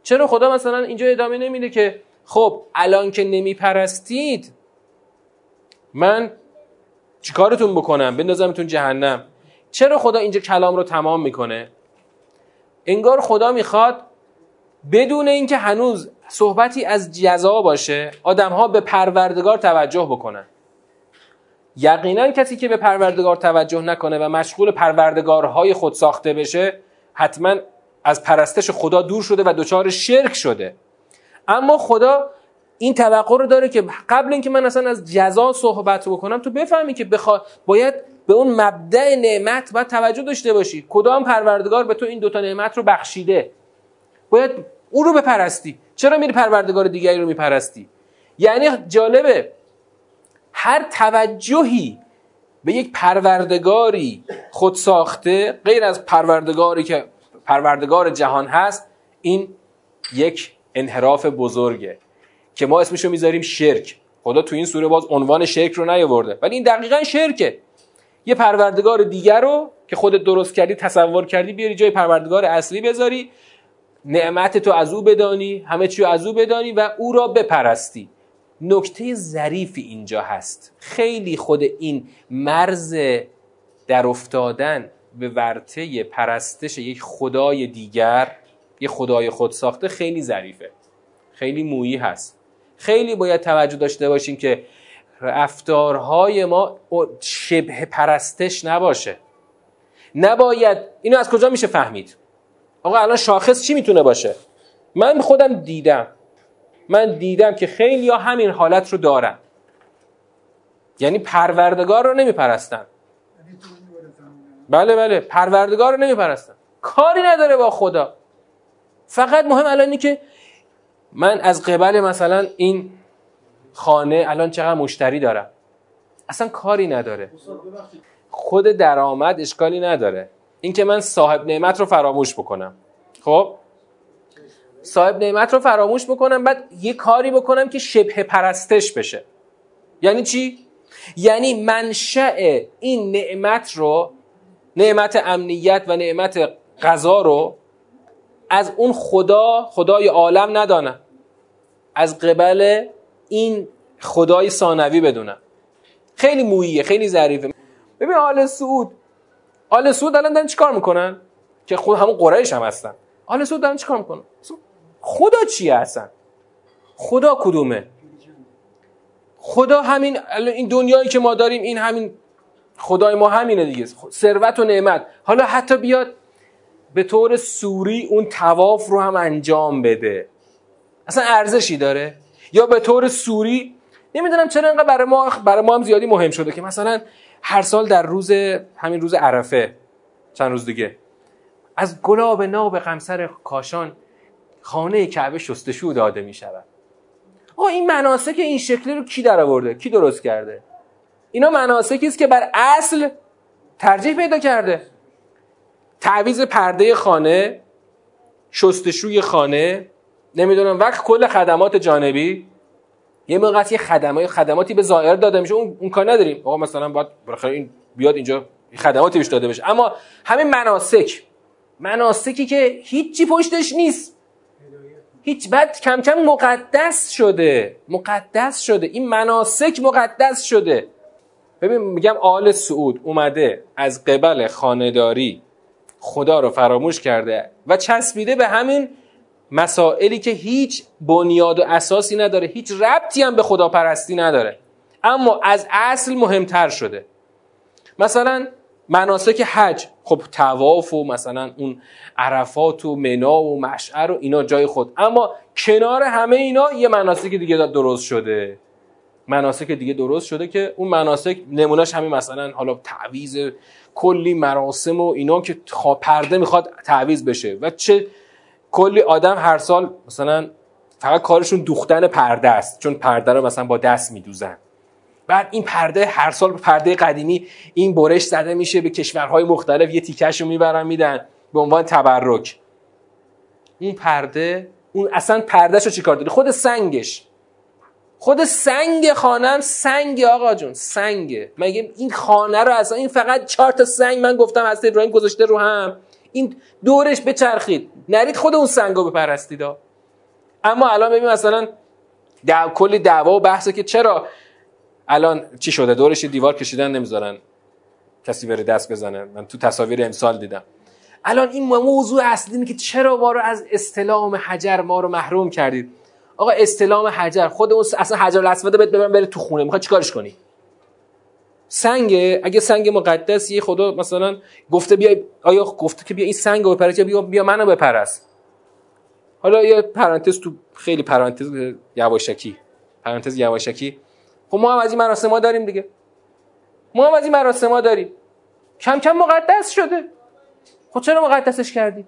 چرا خدا مثلا اینجا ادامه نمیده که خب الان که نمیپرستید من چیکارتون بکنم؟ بندازمتون جهنم. چرا خدا اینجا کلام رو تمام می‌کنه؟ انگار خدا می‌خواد بدون اینکه هنوز صحبتی از جزا باشه آدم ها به پروردگار توجه بکنن. یقینا کسی که به پروردگار توجه نکنه و مشغول پروردگارهای خود ساخته بشه حتما از پرستش خدا دور شده و دچار شرک شده. اما خدا این توقع رو داره که قبل اینکه من اصلا از جزا صحبت بکنم تو بفهمی که بخوا... باید به اون مبدع نعمت باید توجه داشته باشی. کدام پروردگار به تو این دوتا نعمت رو بخشیده؟ باید او رو بپرستی. چرا میری پروردگار دیگری رو میپرستی؟ یعنی جالبه. هر توجهی به یک پروردگاری خود ساخته غیر از پروردگاری که پروردگار جهان هست این یک انحراف بزرگه که ما اسمشو می‌ذاریم شرک. خدا تو این سوره باز عنوان شرک رو نیاورده. ولی این دقیقا شرکه. یه پروردگار دیگر رو که خودت درست کردی تصور کردی بیاری جای پروردگار اصلی بذاری. نعمت تو از او بدانی همه چی از او بدانی و او را بپرستی. نکته ظریفی اینجا هست. خیلی خود این مرز در افتادن به ورته پرستش یک خدای دیگر یک خدای خود ساخته خیلی ظریفه. خیلی مویی هست. خیلی باید توجه داشته باشیم که رفتارهای ما شبه پرستش نباشه. نباید اینو از کجا میشه فهمید؟ آقا الان شاخص چی می‌تونه باشه؟ من خودم دیدم. من دیدم که خیلی ها همین حالت رو دارن. یعنی پروردگار رو نمیپرستن. بله بله پروردگار رو نمیپرستن. کاری نداره با خدا. فقط مهم الان که من از قبل مثلا این خانه الان چقدر مشتری دارم. اصلا کاری نداره. خود درآمد اشکالی نداره. اینکه من صاحب نعمت رو فراموش بکنم. خب؟ صاحب نعمت رو فراموش بکنم بعد یه کاری بکنم که شبه پرستش بشه. یعنی چی؟ یعنی منشأ این نعمت رو نعمت امنیت و نعمت غذا رو از اون خدا خدای عالم ندانم. از قبل این خدای ثانوی بدونم. خیلی موییه خیلی ظریفه. ببین آل سعود آل سعود الان دارن چیکار می‌کنن؟ که خود همون قریش هم هستن. آل سعود دارن چیکار می‌کنن؟ خدا چیه هستن خدا کدومه؟ خدا همین این دنیایی که ما داریم این همین خدای ما همینه دیگه. ثروت و نعمت. حالا حتی بیاد به طور سوری اون تواف رو هم انجام بده. اصلا ارزشی داره؟ یا به طور سوری نمی‌دونم چرا اینقدر برای ما برای ما هم زیادی مهم شده که مثلا هر سال در روز همین روز عرفه چند روز دیگه از گلاب ناب قمسر کاشان خانه کعبه شستشو داده می شود آقا این مناسک این شکلی رو کی در آورده کی درست کرده؟ اینا مناسکی است که بر اصل ترجیح پیدا کرده. تعویز پرده خانه شستشوی خانه نمی‌دونم. وقت کل خدمات جانبی. یه موقع یه خدمات خدماتی به ظاهر داده میشه اون, اون کار نداریم. آقا مثلا باید این بیاد اینجا خدماتی بهش داده بشه. اما همین مناسک. مناسکی که هیچی پشتش نیست. هیچ بعد کم کم مقدس شده. مقدس شده. این مناسک مقدس شده. ببین میگم آل سعود اومده از قبل خانداری خدا رو فراموش کرده و چسبیده به همین مسائلی که هیچ بنیاد و اساسی نداره هیچ ربطی هم به خداپرستی نداره. اما از اصل مهمتر شده. مثلا مناسک حج. خب تواف و مثلا اون عرفات و منا و مشعر و اینا جای خود. اما کنار همه اینا یه مناسک دیگه درست شده. مناسک دیگه درست شده که اون مناسک نمونهش همین مثلا حالا تعویز کلی مراسم و اینا که پرده می‌خواد تعویز بشه. و چه کلی آدم هر سال مثلا فقط کارشون دوختن پرده است. چون پرده رو مثلا با دست میدوزن. بعد این پرده هر سال به پرده قدیمی این برش زده میشه به کشورهای مختلف یه تیکش رو می‌برن میدن به عنوان تبرک. اون پرده اون اصلا پردهش رو چیکار داره؟ خود سنگش. خود سنگ خانم سنگ آقا جون سنگه مگه این خانه رو اصلا این فقط چهار تا سنگ من گفتم از ابراهیم گذاشته رو هم. این دورش بچرخید. نرید خود اون سنگ رو بپرستید اما الان ببین مثلا دعو کلی دعوا و بحثه که چرا الان چی شده؟ دورش دیوار کشیدن نمی‌ذارن کسی بره دست بزنه. من تو تصاویر امسال دیدم. الان این موضوع اصلی که چرا ما رو از استلام حجر ما رو محروم کردید؟ آقا استلام حجر خود اون اصلا حجر الاسود بهت ببرن بره تو خونه. می‌خواد چیکارش کنی؟ سنگ اگه سنگ مقدس یه خدا مثلا گفته بیا آیا گفته که بیا این سنگ رو بپرست بیا بیا منو بپرست حالا یه پرانتز تو خیلی پرانتز یواشکی. پرانتز یواشکی. خب ما هم از این مراسم ها داریم دیگه. ما هم از این مراسم ها داریم. کم کم مقدس شده. خب چرا مقدسش کردید؟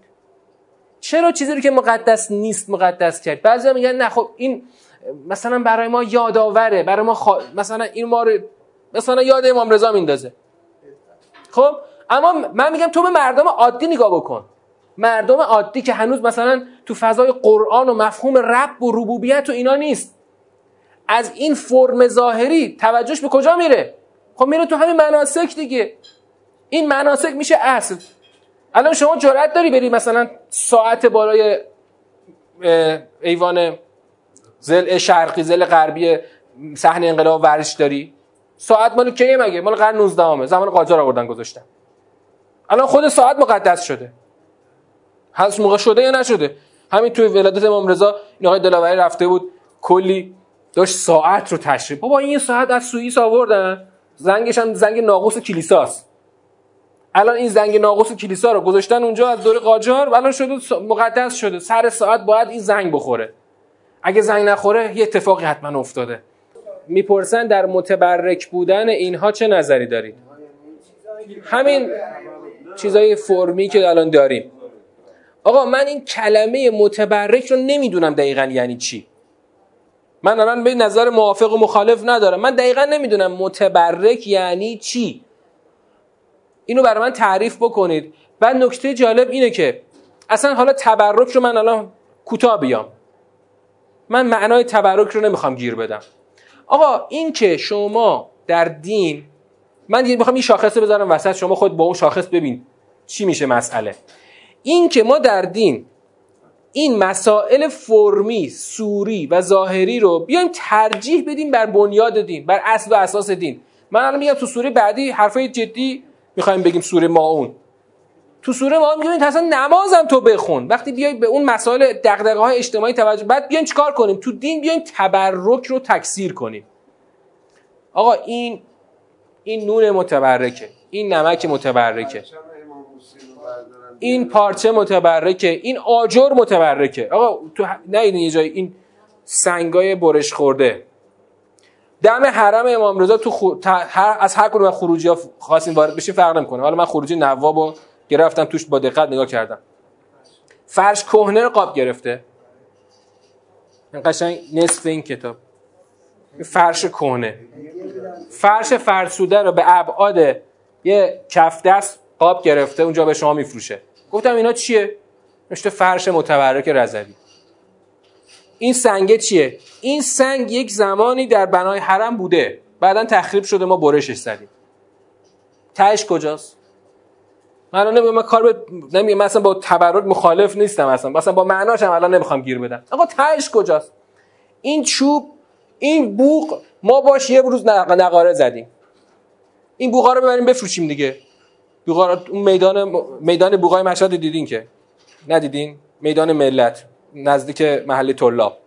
چرا چیزی رو که مقدس نیست مقدس کرد؟ بعضی میگن نه خب این مثلا برای ما یادآوره. برای ما خوا... مثلا این ما رو مثلا یاد امام رضا میندازه. خب اما من میگم تو به مردم عادی نگاه بکن. مردم عادی که هنوز مثلا تو فضای قرآن و مفهوم رب و ربوبیت و اینا نیست. از این فرم ظاهری توجهش به کجا میره؟ خب میره تو همین مناسک دیگه. این مناسک میشه اصل. الان شما جرأت داری بری مثلا ساعت بالای ایوان زل شرقی زل غربی صحنه انقلاب ورش داری؟ ساعت مال کیه مگه؟ مال قرن 19 همه زمان قاجار آوردن گذاشتن. الان خود ساعت مقدس شده. هست موقع شده یا نشده؟ همین توی ولادت امام رضا این آقای دلاوری رفته بود کلی داشت ساعت رو تشریف بابا این ساعت از سوئیس آوردن. زنگش هم زنگ ناقوس کلیساست. الان این زنگ ناقوس کلیسا رو گذاشتن اونجا از دور قاجار الان شده مقدس شده. سر ساعت باید این زنگ بخوره. اگه زنگ نخوره یه اتفاقی حتما افتاده. می‌پرسن در متبرک بودن اینها چه نظری دارید؟ همین چیزای فرمی که الان داریم. آقا من این کلمه متبرک رو نمی‌دونم دقیقا یعنی چی. من الان به نظر موافق و مخالف ندارم. من دقیقا نمی‌دونم متبرک یعنی چی. اینو برای من تعریف بکنید. بعد نکته جالب اینه که اصلا حالا تبرک رو من الان کوتاه بیام. من معنای تبرک رو نمی‌خوام گیر بدم. آقا این که شما در دین من می‌خوام این شاخص بذارم وسط شما خود با اون شاخص ببین چی میشه مسئله. این که ما در دین این مسائل فرمی سوری و ظاهری رو بیایم ترجیح بدیم بر بنیاد دین بر اصل و اساس دین. من الان میگم تو سوره بعدی حرفای جدی می‌خوایم بگیم سوره ماون تو سوره ما میگیم اصلا نمازم تو بخون. وقتی بیای به اون مسائل دغدغه های اجتماعی توجه بعد بیایم چیکار کنیم؟ تو دین بیایم تبرک رو تکثیر کنیم. آقا این این نون متبرکه این نمک متبرکه این پارچه متبرکه این آجر متبرکه. آقا تو نه یه جای این سنگای برش خورده. دم حرم امام رضا تو خو... از هر کدوم خروجی ها خواستین وارد بشین فرق نمی‌کنه. حالا من خروجی گرفتم توش با دقت نگاه کردم. فرش کهنه رو قاب گرفته. این قشنگ نصف این کتاب. فرش کهنه. فرش فرسوده رو به ابعاد یه کف دست قاب گرفته اونجا به شما میفروشه. گفتم اینا چیه؟ نوشته فرش متبرک رضوی. این سنگه چیه؟ این سنگ یک زمانی در بنای حرم بوده. بعدا تخریب شده ما برشش زدیم. تهش کجاست؟ من الان نمیگم من کار به نمیگم مثلا با تبرک مخالف نیستم اصلا. مثلا با معناش هم الان نمی‌خوام گیر بدم. آقا تهش کجاست؟ این چوب این بوق ما باش یه روز نقاره زدیم. این بوقا رو ببریم بفروشیم دیگه. بوقا اون میدان میدان بوقای مشهد دیدین که؟ ندیدین؟ میدان ملت نزدیک محل طلاب.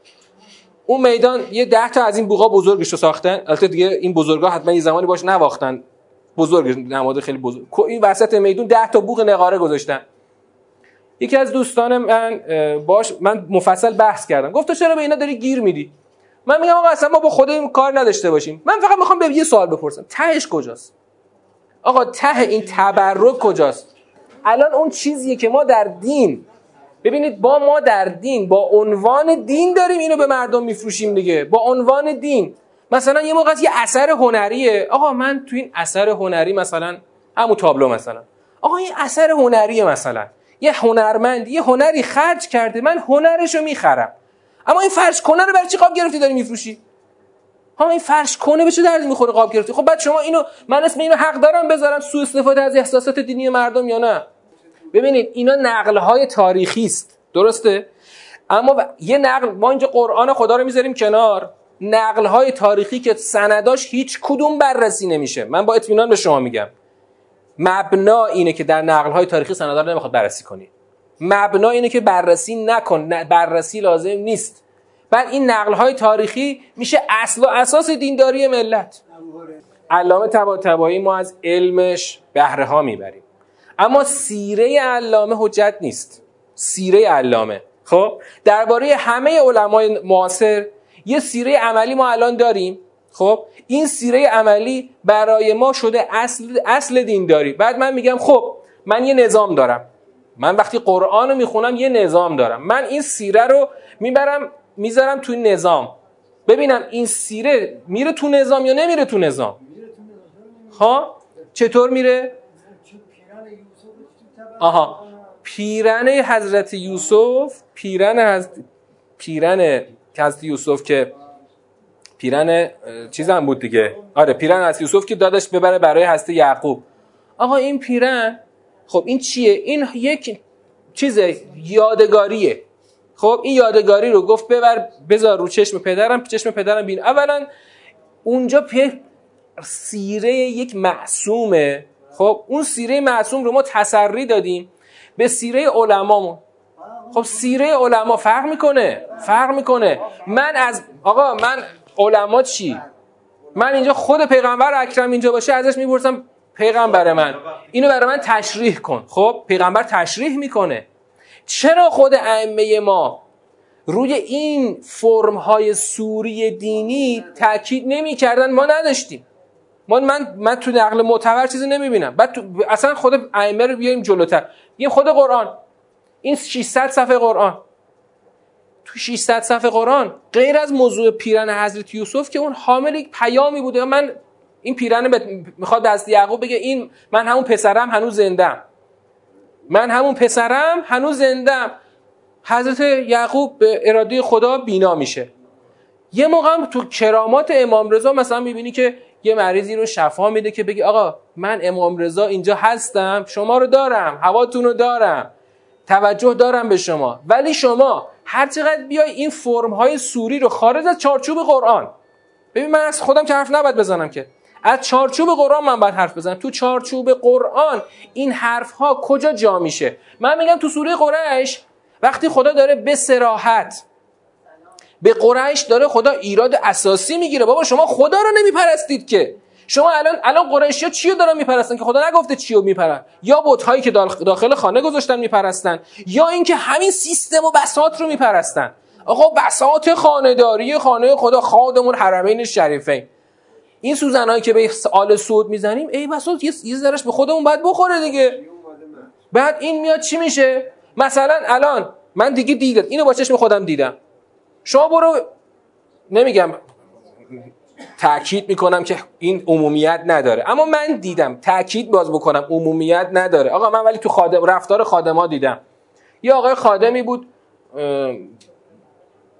اون میدان یه ده تا از این بوقا بزرگش رو ساختن. البته دیگه این بزرگا حتما یه زمانی باش نواختن. بزرگ نماد خیلی بزرگ. این وسط میدون ده تا بوق نقاره گذاشتن. یکی از دوستان من باش من مفصل بحث کردم. گفت چرا به اینا داری گیر میدی؟ من میگم آقا اصلا ما با خودمون کار نداشته باشیم. من فقط می‌خوام به یه سوال بپرسم. تهش کجاست؟ آقا ته این تبرک کجاست؟ الان اون چیزیه که ما در دین ببینید با ما در دین با عنوان دین داریم اینو به مردم میفروشیم دیگه. با عنوان دین. مثلا یه موقع یه اثر هنریه. آقا من تو این اثر هنری مثلا همون تابلو مثلا. آقا این اثر هنریه مثلا. یه هنرمند یه هنری خرج کرده من هنرشو می‌خرم. اما این فرش کنه رو برای چی قاب گرفتی داری میفروشی؟ ها این فرش کنه به چه می‌خوره قاب گرفتی؟ خب بعد شما اینو من اسم اینو حق دارم بذارم سوء استفاده از احساسات دینی مردم یا نه؟ ببینید اینا نقل های تاریخی است. درسته؟ اما یه نقل ما اینجا قرآن خدا رو می‌ذاریم کنار. نقل های تاریخی که سنداش هیچ کدوم بررسی نمیشه. من با اطمینان به شما میگم. مبنا اینه که در نقل های تاریخی سندا رو نمی‌خواد بررسی کنی. مبنا اینه که بررسی نکن. بررسی لازم نیست. بعد این نقل های تاریخی میشه اصل و اساس دینداری ملت. علامه طباطبایی ما از علمش بهره ها می‌بریم. اما سیره علامه حجت نیست. سیره علامه. خب؟ درباره همه علمای معاصر یه سیره عملی ما الان داریم خب؟ این سیره عملی برای ما شده اصل اصل دینداری. بعد من میگم خب من یه نظام دارم. من وقتی قرآن رو می‌خونم یه نظام دارم. من این سیره رو می‌برم می‌ذارم توی نظام. ببینم این سیره میره تو نظام یا نمیره تو نظام؟ ها؟ چطور میره؟ آها پیرن حضرت یوسف پیرن حضرت پیرن حضرت یوسف که پیرن چیز هم بود دیگه. آره پیرن از یوسف که دادش ببره برای حضرت یعقوب. آقا این پیرن خب این چیه؟ این یک چیز یادگاریه. خب این یادگاری رو گفت ببر بذار رو چشم پدرم چشم پدرم بین. اولا اونجا پی سیره یک معصومه. خب اون سیره معصوم رو ما تسری دادیم به سیره علمامون. خب سیره علما فرق می‌کنه فرق می‌کنه. من از آقا من علما چی؟ من اینجا خود پیغمبر اکرم اینجا باشه ازش می‌پرسم پیغمبر من اینو برای من تشریح کن. خب پیغمبر تشریح می‌کنه. چرا خود ائمه ما روی این فرم های سوری دینی تاکید نمی‌کردن؟ ما نداشتیم. ما من من تو نقل معتبر چیزی نمی‌بینم. بعد اصلا خود ائمه رو بیایم جلوتر. این خود قرآن این 600 صفحه قرآن. تو 600 صفحه قرآن غیر از موضوع پیرن حضرت یوسف که اون حامل یک پیامی بوده. من این پیرن می‌خواد دست یعقوب بگه این من همون پسرم هنوز زندم من همون پسرم هنوز زندم حضرت یعقوب به اراده خدا بینا میشه. یه موقع هم تو کرامات امام رضا مثلا می‌بینی که یه مریضی رو شفا میده که بگی آقا من امام رضا اینجا هستم شما رو دارم هواتون رو دارم. توجه دارم به شما. ولی شما هر چقدر بیای این فرم های سوری رو خارج از چارچوب قرآن. ببین من از خودم که حرف نباید بزنم که. از چارچوب قرآن من باید حرف بزنم. تو چارچوب قرآن این حرف ها کجا جا میشه؟ من میگم تو سوره قریش وقتی خدا داره به سراحت به قریش داره خدا ایراد اساسی می‌گیره. بابا شما خدا رو نمیپرستید که. شما الان الان قریشیا چی دارن میپرستن که خدا نگفته چی رو میپرن؟ یا هایی که داخل خانه گذاشتن میپرستن یا اینکه همین سیستم و بساط رو میپرستن. آقا بساط خانهداری خانه خدا خادمون حرمین شریفین. این سوزنایی که به آل سود می‌زنیم ای بساط یه ذرهش به خودمون باید بخوره دیگه. بعد این میاد چی میشه؟ مثلا الان من دیگه دیدم اینو با چشم خودم دیدم. شما برو نمیگم. تاکید می‌کنم که این عمومیت نداره. اما من دیدم تاکید باز بکنم عمومیت نداره. آقا من ولی تو خادم رفتار خادما دیدم. یه آقای خادمی بود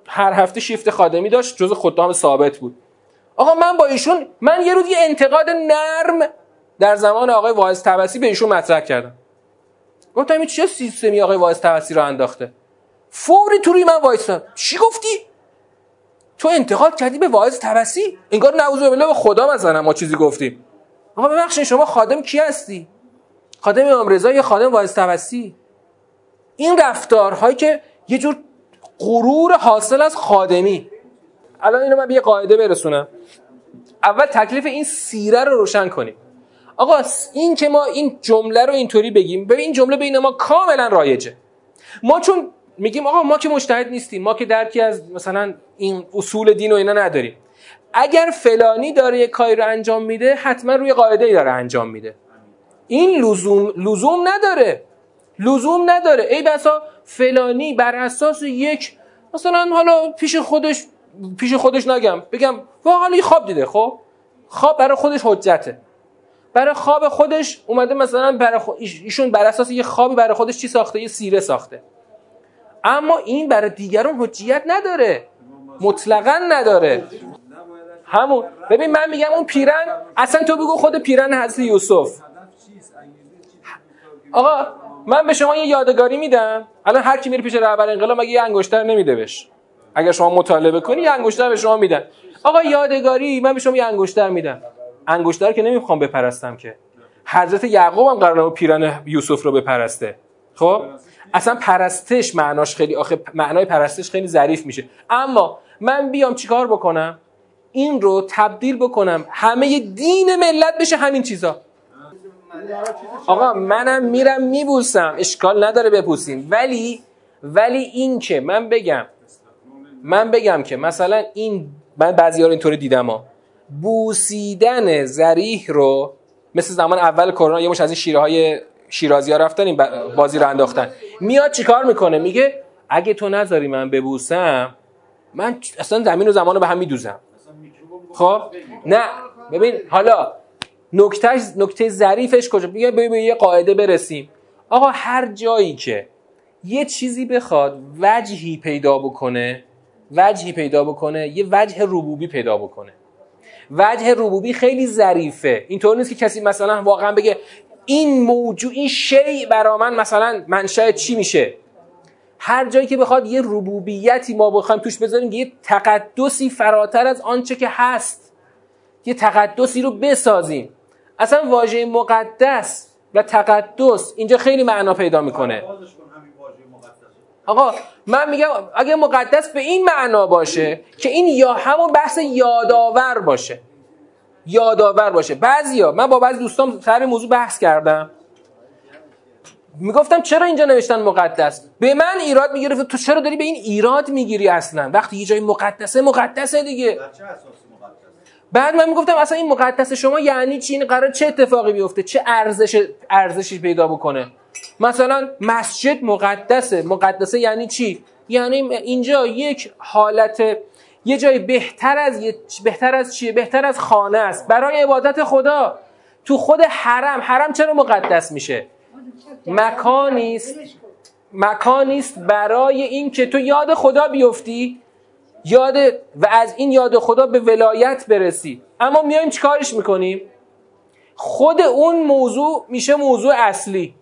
هر هفته شیفت خادمی داشت جز خدام ثابت بود. آقا من با ایشون من یه روز یه انتقاد نرم در زمان آقای واعظ تبسی به ایشون مطرح کردم. گفتم این چه سیستمی آقای واعظ تبسی رو انداخته؟ فوری تو روی من وایساد. چی گفتی؟ تو انتقاد کردی به واعظ تبسی؟ انگار نعوذ بالله به خدا مثلا ما چیزی گفتیم. آقا ببخشید شما خادم کی هستی؟ خادم امام رضا یا خادم واعظ تبسی؟ این رفتارهایی که یه جور غرور حاصل از خادمی. الان اینو من به یه قاعده برسونم. اول تکلیف این سیره رو روشن کنیم. آقا این که ما این جمله رو اینطوری بگیم ببین این جمله بین ما کاملا رایجه. ما چون میگیم آقا ما که مجتهد نیستیم ما که درکی از مثلا این اصول دین و اینا نداریم. اگر فلانی داره یه کاری رو انجام میده حتما روی قاعده ای داره انجام میده. این لزوم لزوم نداره. لزوم نداره. ای بسا فلانی بر اساس یک مثلا حالا پیش خودش پیش خودش نگم بگم واقعا خواب دیده خب؟ خواب برای خودش حجته. برای خواب خودش اومده مثلا برای ایشون بر اساس یه خوابی برای خودش چی ساخته؟ یه سیره ساخته. اما این برای دیگران حجیت نداره. مطلقا نداره. همون. ببین من میگم اون پیرن اصلا تو بگو خود پیرن حضرت یوسف. آقا من به شما یه یادگاری میدم. الان هر کی میره پیش رهبر انقلاب مگه یه انگشتر نمیده بهش؟ اگر شما مطالبه کنی یه انگشتر به شما میدن. آقا یادگاری من به شما یه انگشتر میدم. انگشتر که نمی‌خوام بپرستم که. حضرت یعقوب هم قرار پیران یوسف رو بپرسته. خب؟ اصلا پرستش معناش خیلی آخه معنای پرستش خیلی ظریف میشه. اما من بیام چیکار بکنم؟ این رو تبدیل بکنم. همه دین ملت بشه همین چیزا. آقا منم میرم میبوسم. اشکال نداره بپوسیم. ولی ولی این که من بگم من بگم که مثلا این من بعضی ها اینطوری دیدم ها. بوسیدن زریح رو مثل زمان اول کرونا یه مش از این شیره های شیرازی ها رفتن این بازی رو انداختن. میاد چیکار می‌کنه؟ میگه اگه تو نذاری من ببوسم من اصلا زمین و زمان رو به هم میدوزم. خب؟ نه. ببین حالا نکته نکته ظریفش کجا؟ میگه به یه قاعده برسیم. آقا هر جایی که یه چیزی بخواد وجهی پیدا بکنه وجهی پیدا بکنه یه وجه ربوبی پیدا بکنه. وجه ربوبی خیلی ظریفه. اینطور نیست که کسی مثلا واقعا بگه این موجود این شی برا من مثلا منشأ چی میشه؟ هر جایی که بخواد یه ربوبیتی ما بخوایم توش بذاریم یه تقدسی فراتر از آنچه که هست. یه تقدسی رو بسازیم. اصلا واژه مقدس و تقدس اینجا خیلی معنا پیدا می‌کنه. آقا من میگم اگه مقدس به این معنا باشه که این یا همون بحث یادآور باشه. یادآور باشه. بعضیا من با بعضی دوستان سر موضوع بحث کردم. می‌گفتم چرا اینجا نوشتن مقدس؟ به من ایراد می‌گرفت. تو چرا داری به این ایراد می‌گیری اصلا؟ وقتی یه جای مقدسه مقدسه دیگه. بعد من می‌گفتم اصلا این مقدس شما یعنی چی؟ این قرار چه اتفاقی بیفته؟ چه ارزش ارزشی پیدا بکنه؟ مثلا مسجد مقدسه. مقدسه یعنی چی؟ یعنی اینجا یک حالت یه جای بهتر از بهتر از چیه بهتر از خانه است. برای عبادت خدا. تو خود حرم. حرم چرا مقدس میشه؟ مکانی است. مکانی است برای اینکه تو یاد خدا بیفتی. یاد و از این یاد خدا به ولایت برسی. اما میایم چیکارش می‌کنیم؟ خود اون موضوع میشه موضوع اصلی.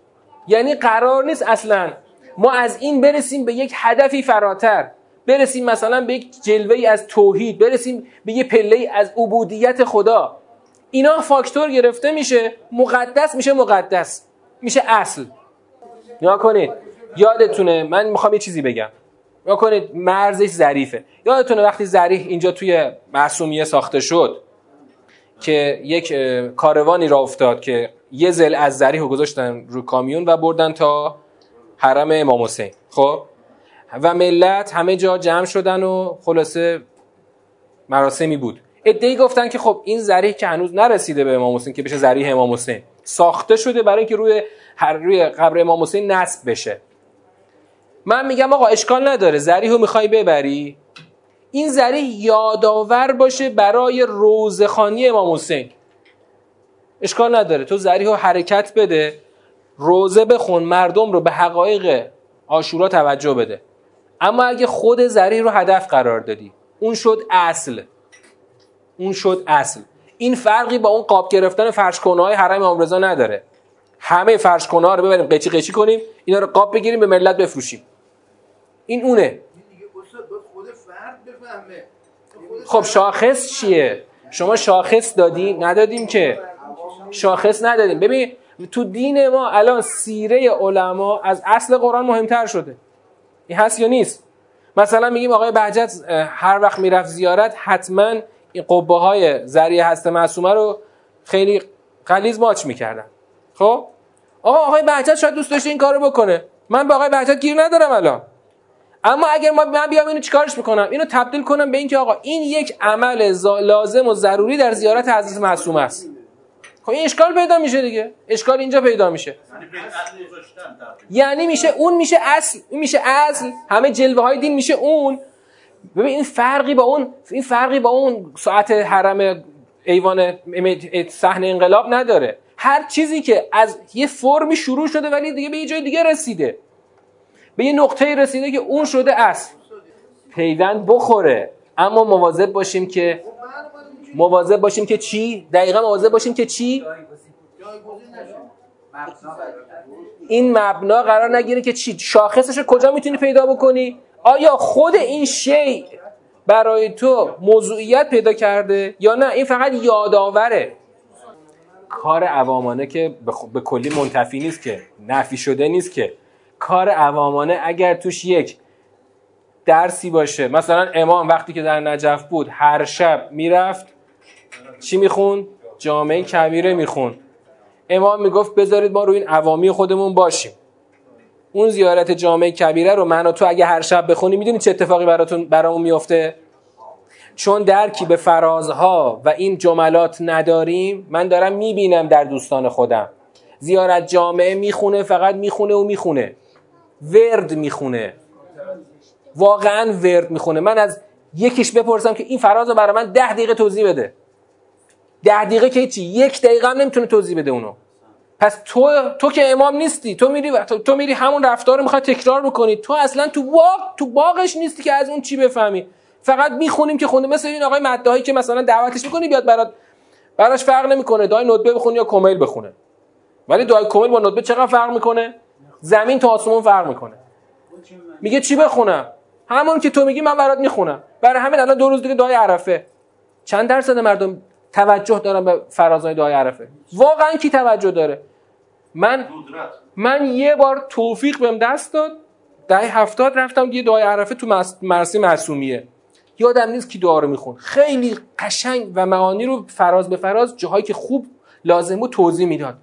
یعنی قرار نیست اصلا. ما از این برسیم به یک هدفی فراتر. برسیم مثلا به یک جلوه از توحید برسیم به یک پله از عبودیت خدا. اینا فاکتور گرفته میشه مقدس میشه مقدس میشه اصل. نیا کنید یادتونه من می‌خوام یه چیزی بگم. نیا کنید مرزش ظریفه. یادتونه وقتی ظریف اینجا توی معصومیه ساخته شد که یک کاروانی را افتاد که یه زل از ظریف رو گذاشتن رو کامیون و بردن تا حرم امام حسین. خب؟ و ملت همه جا جمع شدن و خلاصه مراسمی بود. ادعی گفتن که خب این ذریح که هنوز نرسیده به امام حسین که بشه ذریح امام حسین ساخته شده برای اینکه روی هر روی قبر امام حسین نصب بشه. من میگم آقا اشکال نداره ذریح رو می‌خوای ببری؟ این ذریح یادآور باشه برای روزخانی امام حسین. اشکال نداره تو ذریح رو حرکت بده روزه بخون مردم رو به حقایق آشورا توجه بده. اما اگه خود ذریح رو هدف قرار دادی اون شد اصل. اون شد اصل. این فرقی با اون قاب گرفتن فرش های حرم امام نداره. همه فرش ها رو ببریم قیچی قیچی کنیم اینا رو قاب بگیریم به ملت بفروشیم. این اونه. خب شاخص چیه؟ شما شاخص دادی؟ ندادیم که. شاخص ندادیم. ببین تو دین ما الان سیره علما از اصل قرآن مهمتر شده. این هست یا نیست؟ مثلا میگیم آقای بهجت هر وقت می‌رفت زیارت حتما این قبه های ذریع هست معصومه رو خیلی قلیز ماچ می‌کردن. خب؟ آقا آقای بهجت شاید دوست داشته این کارو بکنه. من به آقای بهجت گیر ندارم الان. اما اگر ما من بیام اینو چیکارش می‌کنم اینو تبدیل کنم به اینکه آقا این یک عمل لازم و ضروری در زیارت حضرت معصومه است. خب این اشکال پیدا میشه دیگه. اشکال اینجا پیدا میشه. یعنی میشه اون میشه اصل. این میشه اصل. همه جلوه های دین میشه اون. ببین این فرقی با اون این فرقی با اون ساعت حرم ایوان صحنه انقلاب نداره. هر چیزی که از یه فرمی شروع شده ولی دیگه به یه جای دیگه رسیده. به یه نقطه رسیده که اون شده اصل. پیوند بخوره. اما مواظب باشیم که مواظب باشیم که چی؟ دقیقا مواظب باشیم که چی؟ این مبنا قرار نگیره که چی؟ شاخصش کجا می‌تونی پیدا بکنی؟ آیا خود این شی برای تو موضوعیت پیدا کرده یا نه؟ این فقط یادآوره. کار عوامانه که به کلی منتفی نیست که نفی شده نیست که. کار عوامانه اگر توش یک درسی باشه مثلا امام وقتی که در نجف بود هر شب می‌رفت چی میخون؟ جامعه کبیره میخون. امام می‌گفت بذارید ما روی این عوامی خودمون باشیم. اون زیارت جامعه کبیره رو من و تو اگه هر شب بخونی می‌دونی چه اتفاقی براتون برامون میفته چون درکی به فرازها و این جملات نداریم من دارم می‌بینم در دوستان خودم. زیارت جامعه می‌خونه فقط می‌خونه و می‌خونه. ورد می‌خونه. واقعا ورد می‌خونه. من از یکیش بپرسم که این فراز رو برای من ده دقیقه توضیح بده. ده دقیقه که چی یک دقیقه هم نمی‌تونه توضیح بده اونو. پس تو تو که امام نیستی تو میری تو میری همون رفتار رو می‌خوای تکرار بکنی. تو اصلا تو باغ تو باغش نیستی که از اون چی بفهمی. فقط می‌خونیم که خونده مثل این آقای مدهایی که مثلا دعوتش می‌کنی بیاد برات براش فرق نمی‌کنه. دای ندبه بخونه یا کمیل بخونه. ولی دای کمیل با ندبه چقدر فرق می‌کنه؟ زمین تا آسمون فرق می‌کنه. میگه چی بخونم؟ همون که تو میگی من برات می‌خونم. برای همین الان دو روز دیگه دعای عرفه. چند درصد مردم توجه دارن به فرازهای دعای عرفه. واقعا کی توجه داره؟ من من یه بار توفیق بهم دست داد. دهه هفتاد رفتم یه دعای عرفه تو مرسی معصومیه. یادم نیست کی دعا رو میخون خیلی قشنگ و معانی رو فراز به فراز جاهایی که خوب لازم بود توضیح می‌داد.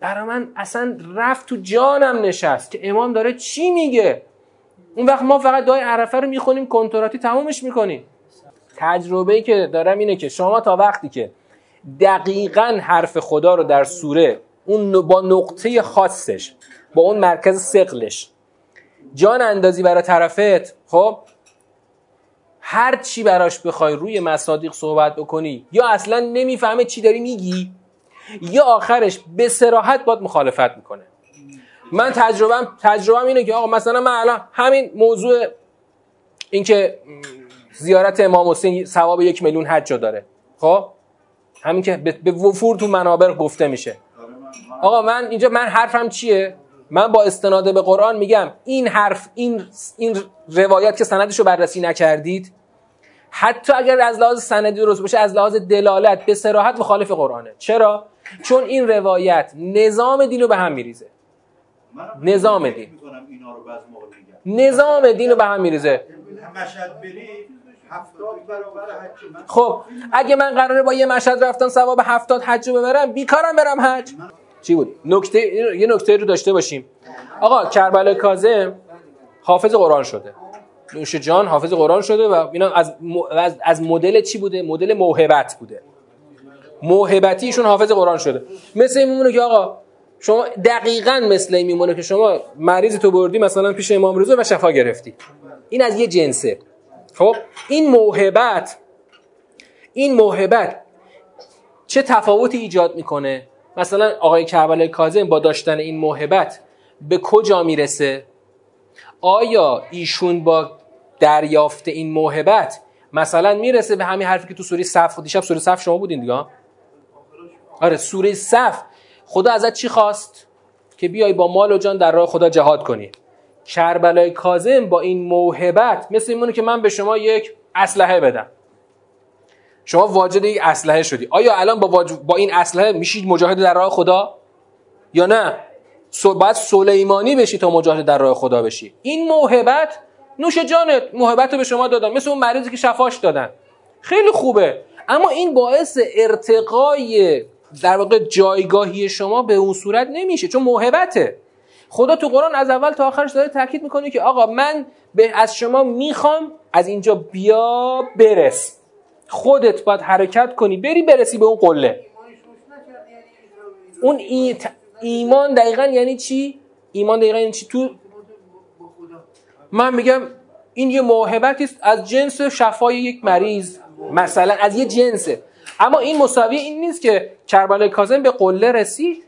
برای من اصلا رفت تو جانم نشست که امام داره چی میگه؟ اون وقت ما فقط دعای عرفه رو می‌خونیم کنتراتی تمومش می‌کنیم. تجربه که دارم اینه که شما تا وقتی که دقیقا حرف خدا رو در سوره اون با نقطه خاصش با اون مرکز سقلش جان اندازی برای طرفت خب هر چی براش بخوای روی مصادیق صحبت بکنی یا اصلا نمی‌فهمه چی داری میگی یا آخرش به سراحت باد مخالفت می‌کنه. من تجربهم تجربهم اینه که آقا مثلا من الان همین موضوع اینکه زیارت امام حسین ثواب یک میلیون حج داره. خب؟ همین که به وفور تو منابر گفته میشه. آقا من اینجا من حرفم چیه؟ من با استناد به قرآن میگم این حرف این این روایت که سندش رو بررسی نکردید حتی اگر از لحاظ سندی درست باشه از لحاظ دلالت به سراحت مخالف قرآنه. چرا؟ چون این روایت نظام دین رو به هم میریزه. نظام دین. نظام دین رو به هم میریزه. خب اگه من قراره با یه مشهد رفتن ثواب هفتاد حج رو ببرم بیکارم برم حج. چی بود؟ نکته یه نکته رو داشته باشیم. آقا کربلای کاظم حافظ قرآن شده. نوش جان حافظ قرآن شده و اینا از از مدل چی بوده؟ مدل موهبت بوده. موهبتیشون حافظ قرآن شده. مثل این میمونه که آقا شما دقیقا مثل این میمونه که شما مریض تو بردی مثلا پیش امام رضا و شفا گرفتی. این از یه جنسه. خب این موهبت این موهبت چه تفاوتی ایجاد می‌کنه؟ مثلا آقای کربلای کاظم با داشتن این موهبت به کجا می‌رسه؟ آیا ایشون با دریافت این موهبت مثلا می‌رسه به همین حرفی که تو سوره صف دیشب سوره صف شما بودین دیگه؟ آره سوره صف. خدا ازت چی خواست؟ که بیای با مال و جان در راه خدا جهاد کنی. کربلای کاظم با این موهبت مثل اینمونه که من به شما یک اسلحه بدم. شما واجد یک اسلحه شدی. آیا الان با, با این اسلحه میشید مجاهد در راه خدا؟ یا نه؟ باید سلیمانی بشی تا مجاهد در راه خدا بشی. این موهبت نوش جانت موهبت رو به شما دادن. مثل اون مریضی که شفاش دادن. خیلی خوبه. اما این باعث ارتقای در واقع جایگاهی شما به اون صورت نمیشه چون موهبته. خدا تو قرآن از اول تا آخرش داره تاکید می‌کنه که آقا من به از شما می‌خوام از اینجا بیا برس خودت باید حرکت کنی بری برسی به اون قله اون ایمان دقیقا یعنی چی؟ ایمان دقیقا یعنی چی؟ تو من میگم این یه موهبتی است از جنس شفای یک مریض مثلا از یه جنسه اما این مساوی این نیست که کربلای کاظم به قله رسید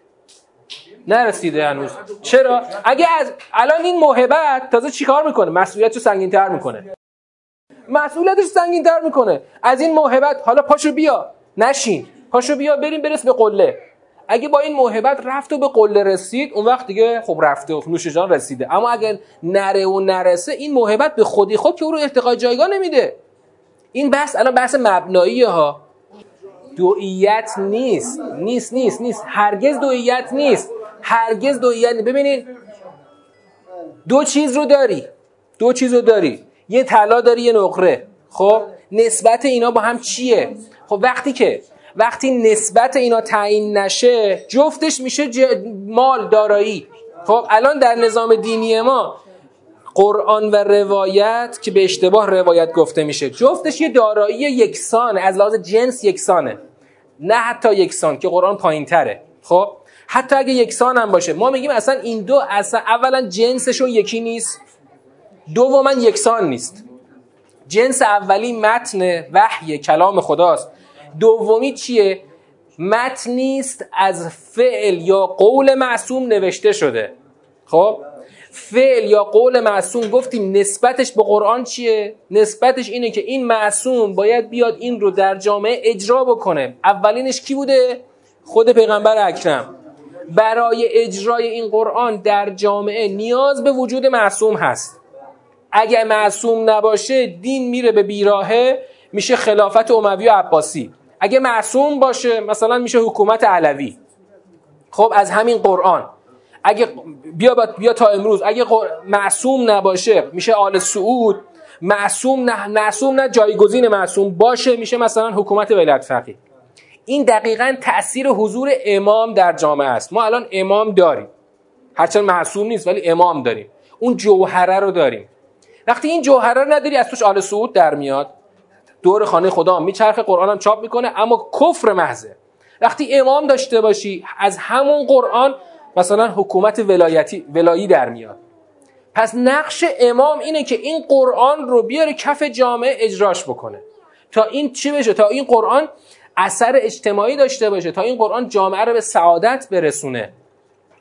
نرسیده هنوز. چرا؟ اگه از الان این موهبت تازه چیکار می‌کنه؟ مسئولیتش سنگینتر می‌کنه. مسئولیتش سنگینتر می‌کنه. از این موهبت حالا پاشو بیا. نشین. پاشو بیا بریم برس به قله. اگه با این موهبت رفت و به قله رسید اون وقت دیگه خب رفته و نوش جان رسیده. اما اگر نره و نرسه این موهبت به خودی خود که او رو ارتقای جایگاه نمیده. این بحث الان بحث مبنایی ها. دوئیت نیست. نیست نیست نیست. هرگز دوئیت نیست. هرگز دوئیت نیست ببینید دو چیز رو داری. دو چیز رو داری. یه طلا داری یه نقره. خب؟ نسبت اینا با هم چیه؟ خب وقتی که وقتی نسبت اینا تعیین نشه جفتش میشه مال دارایی. خب؟ الان در نظام دینی ما قرآن و روایت که به اشتباه روایت گفته میشه. جفتش یه دارایی یکسانه از لحاظ جنس یکسانه. نه حتی یکسان که قرآن پایین تره خب؟ حتی اگه یکسان هم باشه. ما میگیم اصلا این دو اصلا اولا جنسشون یکی نیست. دوما یکسان نیست. جنس اولی متن وحی کلام خداست. دومی چیه؟ متن نیست از فعل یا قول معصوم نوشته شده. خب؟ فعل یا قول معصوم گفتیم نسبتش به قرآن چیه؟ نسبتش اینه که این معصوم باید بیاد این رو در جامعه اجرا بکنه. اولینش کی بوده؟ خود پیغمبر اکرم. برای اجرای این قرآن در جامعه نیاز به وجود معصوم هست. اگر معصوم نباشه دین میره به بیراهه میشه خلافت اموی و عباسی. اگه معصوم باشه مثلا میشه حکومت علوی. خب از همین قرآن. اگه بیا, بیا تا امروز. اگه معصوم نباشه میشه آل سعود. معصوم نه معصوم نه جایگزین معصوم. باشه میشه مثلا حکومت ولایت فقیه. این دقیقا تاثیر حضور امام در جامعه است. ما الان امام داریم. هرچند معصوم نیست ولی امام داریم. اون جوهره رو داریم. وقتی این جوهره رو نداری از توش آل سعود در میاد. دور خانه خدا میچرخه قرآن هم چاپ می‌کنه اما کفر محضه. وقتی امام داشته باشی از همون قرآن مثلا حکومت ولایتی ولایی در میاد. پس نقش امام اینه که این قرآن رو بیاره کف جامعه اجراش بکنه. تا این چی بشه؟ تا این قرآن اثر اجتماعی داشته باشه تا این قرآن جامعه رو به سعادت برسونه.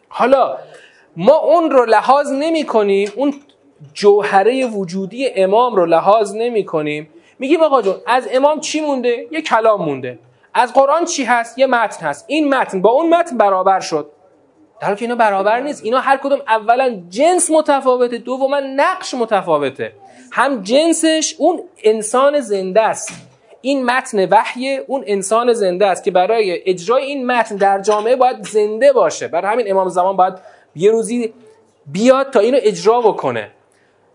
حالا ما اون رو لحاظ نمی کنیم اون جوهره وجودی امام رو لحاظ نمی کنیم. میگیم آقا جون از امام چی مونده؟ یه کلام مونده. از قرآن چی هست؟ یه متن هست. این متن با اون متن برابر شد. در حالی که اینا برابر نیست اینا هر کدوم اولا جنس متفاوته دوما نقش متفاوته. هم جنسش اون انسان زنده است. این متن وحی اون انسان زنده است که برای اجرای این متن در جامعه باید زنده باشه. برای همین امام زمان باید یه روزی بیاد تا اینو اجرا بکنه.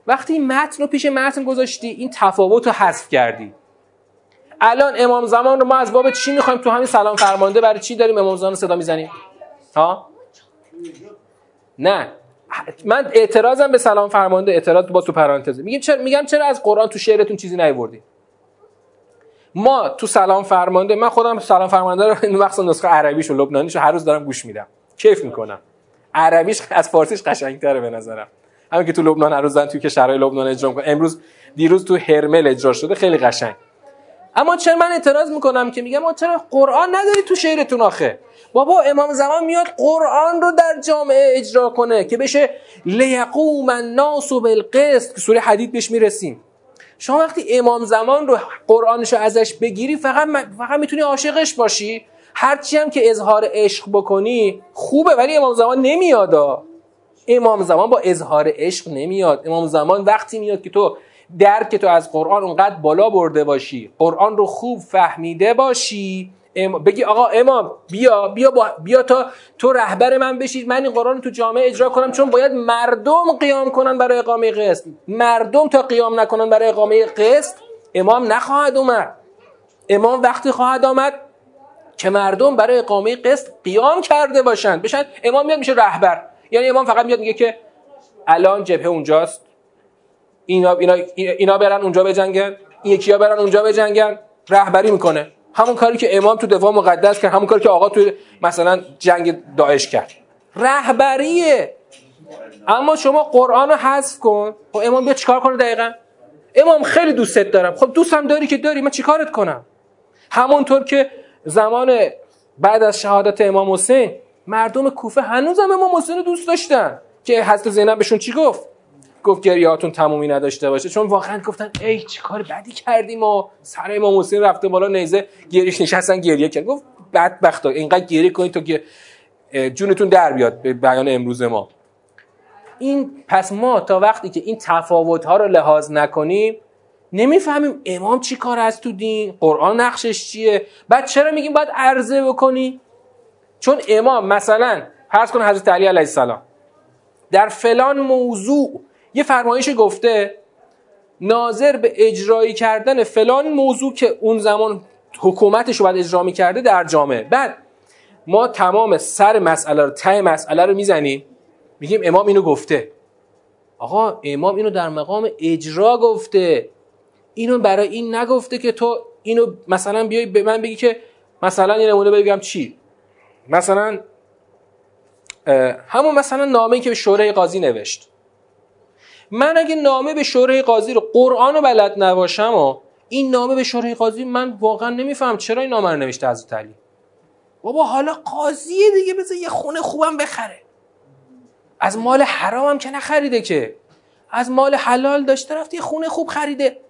وقتی این متن رو پیش متن گذاشتی این تفاوت رو حذف کردی. الان امام زمان رو ما از باب چی می‌خوایم تو همین سلام فرمانده برای چی داریم امام زمان صدا می‌زنیم؟ ها؟ نه. من اعتراضم به سلام فرمانده اعتراض با تو پرانتزه. میگم چرا میگم چرا از قرآن تو شعرتون چیزی نیوردی ما تو سلام فرمانده من خودم سلام فرمانده رو این وقت نسخه عربیش و لبنانیش هر روز دارم گوش میدم. کیف می‌کنم. عربیش از فارسیش قشنگتره به نظرم. همین که تو لبنان هر روز دارن توی کشورهای لبنان اجرا می‌کنن. امروز دیروز تو هرمل اجرا شده خیلی قشنگ. اما چرا من اعتراض می‌کنم که میگم ما چرا قرآن نداری تو شعرتون آخه؟ بابا امام زمان میاد قرآن رو در جامعه اجرا کنه که بشه لیقوم الناس بالقسط که سوره حدید بهش می‌رسیم. شما وقتی امام زمان رو قرآنش رو ازش بگیری فقط فقط می‌تونی عاشقش باشی. هرچی هم که اظهار عشق بکنی خوبه ولی امام زمان نمیاد امام زمان با اظهار عشق نمیاد. امام زمان وقتی میاد که تو درک تو از قرآن اونقدر بالا برده باشی قرآن رو خوب فهمیده باشی. بگی آقا امام بیا بیا بیا تا تو رهبر من بشید من این قرآن تو جامعه اجرا کنم چون باید مردم قیام کنن برای اقامه قسط. مردم تا قیام نکنن برای اقامه قسط امام نخواهد اومد. امام وقتی خواهد آمد که مردم برای اقامه قسط قیام کرده باشند بشن امام میاد میشه رهبر. یعنی امام فقط میاد میگه که الان جبهه اونجاست. اینا اینا اینا برن اونجا بجنگن. یکی‌ها برن اونجا بجنگن. رهبری می‌کنه. همون کاری که امام تو دفاع مقدس کرد همون کاری که آقا تو مثلا جنگ داعش کرد. رهبریه اما شما قرآن رو حذف کن. خب امام بیا چیکار کنه دقیقا؟ امام خیلی دوستت دارم. خب دوستم داری که داری من چیکارت کنم؟ همونطور که زمان بعد از شهادت امام حسین مردم کوفه هنوز هم امام حسین رو دوست داشتن. که حضرت زینب بهشون چی گفت؟ گفت گریهاتون تمومی نداشته باشه. چون واقعا گفتن ای چه کار بدی کردیم و سر امام حسین رفته بالا نیزه گریش نشستن گریه کرد. گفت بدبختا اینقدر گریه کنید تا که جونتون در بیاد به بیان امروز ما. این پس ما تا وقتی که این تفاوت ها رو لحاظ نکنیم نمی‌فهمیم امام چی کار از تو دین قرآن نقشش چیه بعد چرا میگیم باید عرضه بکنی؟ چون امام مثلا فرض کن حضرت علی علیه السلام در فلان موضوع یه فرمایش گفته ناظر به اجرایی کردن فلان موضوع که اون زمان حکومتش رو باید اجرا می‌کرده در جامعه. بعد ما تمام سر مسئله رو ته مسئله رو می‌زنیم میگیم امام اینو گفته. آقا امام اینو در مقام اجرا گفته. اینو برای این نگفته که تو اینو مثلا بیای به من بگی که مثلا یه نمونه بگم چی؟ مثلا همون مثلا نامه که به شورای قاضی نوشت. من اگه نامه به شورای قاضی رو قرآن رو بلد نباشم و این نامه به شورای قاضی من واقعا نمیفهم چرا این نامه رو نوشته حضرت علی بابا حالا قاضیه دیگه بذار یه خونه خوبم بخره. از مال حرام هم که نخریده که. از مال حلال داشته رفت یه خونه خوب خریده.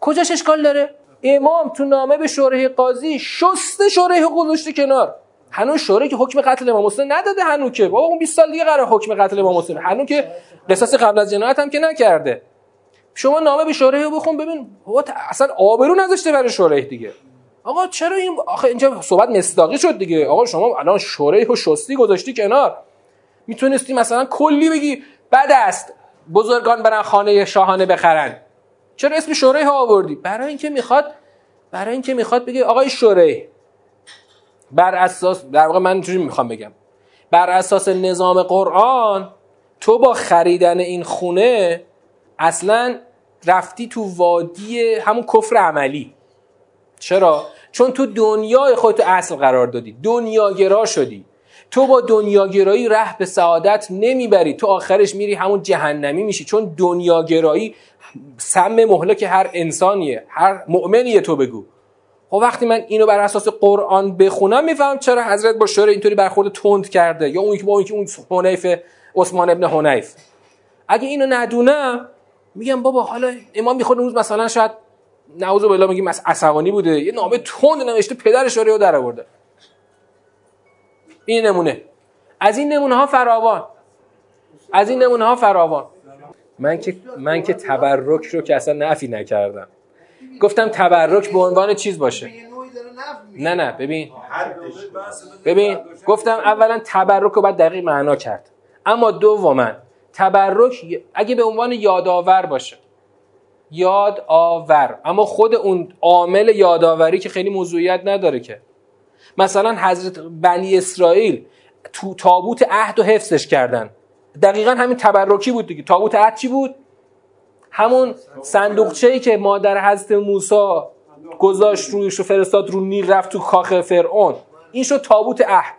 کجاش اشکال داره؟ امام تو نامه به شورای قاضی شسته شورای گذاشته کنار. هنوز شورای که حکم قتل امام حسین نداده هنوز که. بابا اون 20 سال دیگه قرار حکم قتل امام حسین. هنوز که قصاص قبل از جنایت هم که نکرده. شما نامه به شورای بخون ببین. بابا اصلا آبرو نذاشته برای شورای دیگه. آقا چرا این آخه اینجا صحبت مصداقی شد دیگه. آقا شما الان شورای و شستی گذاشتی کنار. می‌تونستی مثلا کلی بگی بد است. بزرگان برن خانه شاهانه بخرن. چرا اسم شورای ها آوردی؟ برای اینکه می‌خواد برای اینکه می‌خواد بگه آقای شورای بر اساس در واقع من اینجوری می‌خوام بگم؟ بر اساس نظام قرآن تو با خریدن این خونه اصلا رفتی تو وادی همون کفر عملی. چرا؟ چون تو دنیای خودتو اصل قرار دادی دنیاگرا شدی. تو با دنیاگرایی ره به سعادت نمی‌بری تو آخرش میری همون جهنمی میشی. چون دنیاگرایی سم مهلک هر انسانیه هر مؤمنیه تو بگو. خب وقتی من اینو بر اساس قرآن بخونم میفهم چرا حضرت با شعر اینطوری برخورد تند کرده. یا اون که با اون اون حنیف عثمان ابن حنیف. اگه اینو ندونم میگم بابا حالا امام می‌خواد روز مثلا شاید نعوذ بالله میگیم عصبانی بوده. یه نامه تند نوشته پدر شوره رو در آورده. این نمونه. از این نمونه ها فراوان. از این نمونه ها فراوان. من که من که تبرک رو که اصلا نفی نکردم. گفتم تبرک به عنوان چیز باشه. نه نه ببین. ببین گفتم اولا تبرک رو باید دقیق معنا کرد. اما دوما تبرک اگه به عنوان یادآور باشه. یاد آور اما خود اون عامل یادآوری که خیلی موضوعیت نداره که. مثلا حضرت بنی اسرائیل تو تابوت عهد و حفظش کردن. دقیقا همین تبرکی بود دیگه. تابوت عهد چی بود؟ همون صندوقچه ای که مادر حضرت موسی گذاشت رویش و فرستاد رو نیل رفت تو کاخ فرعون. این شد تابوت عهد.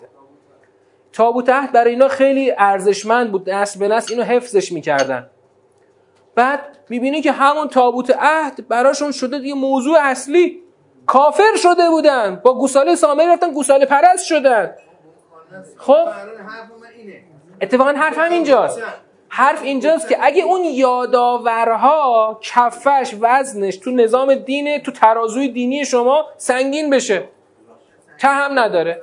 تابوت عهد برای اینا خیلی ارزشمند بود نسل به نسل اینو حفظش می‌کردن. بعد می‌بینی که همون تابوت عهد براشون شده دیگه موضوع اصلی کافر شده بودن. با گوساله سامری رفتن گوساله پرست شدن. خب؟ اتفاقا حرف هم اینجاست حرف اینجاست که اگه اون یاداورها کفش وزنش تو نظام دینه تو ترازوی دینی شما سنگین بشه. ته هم نداره.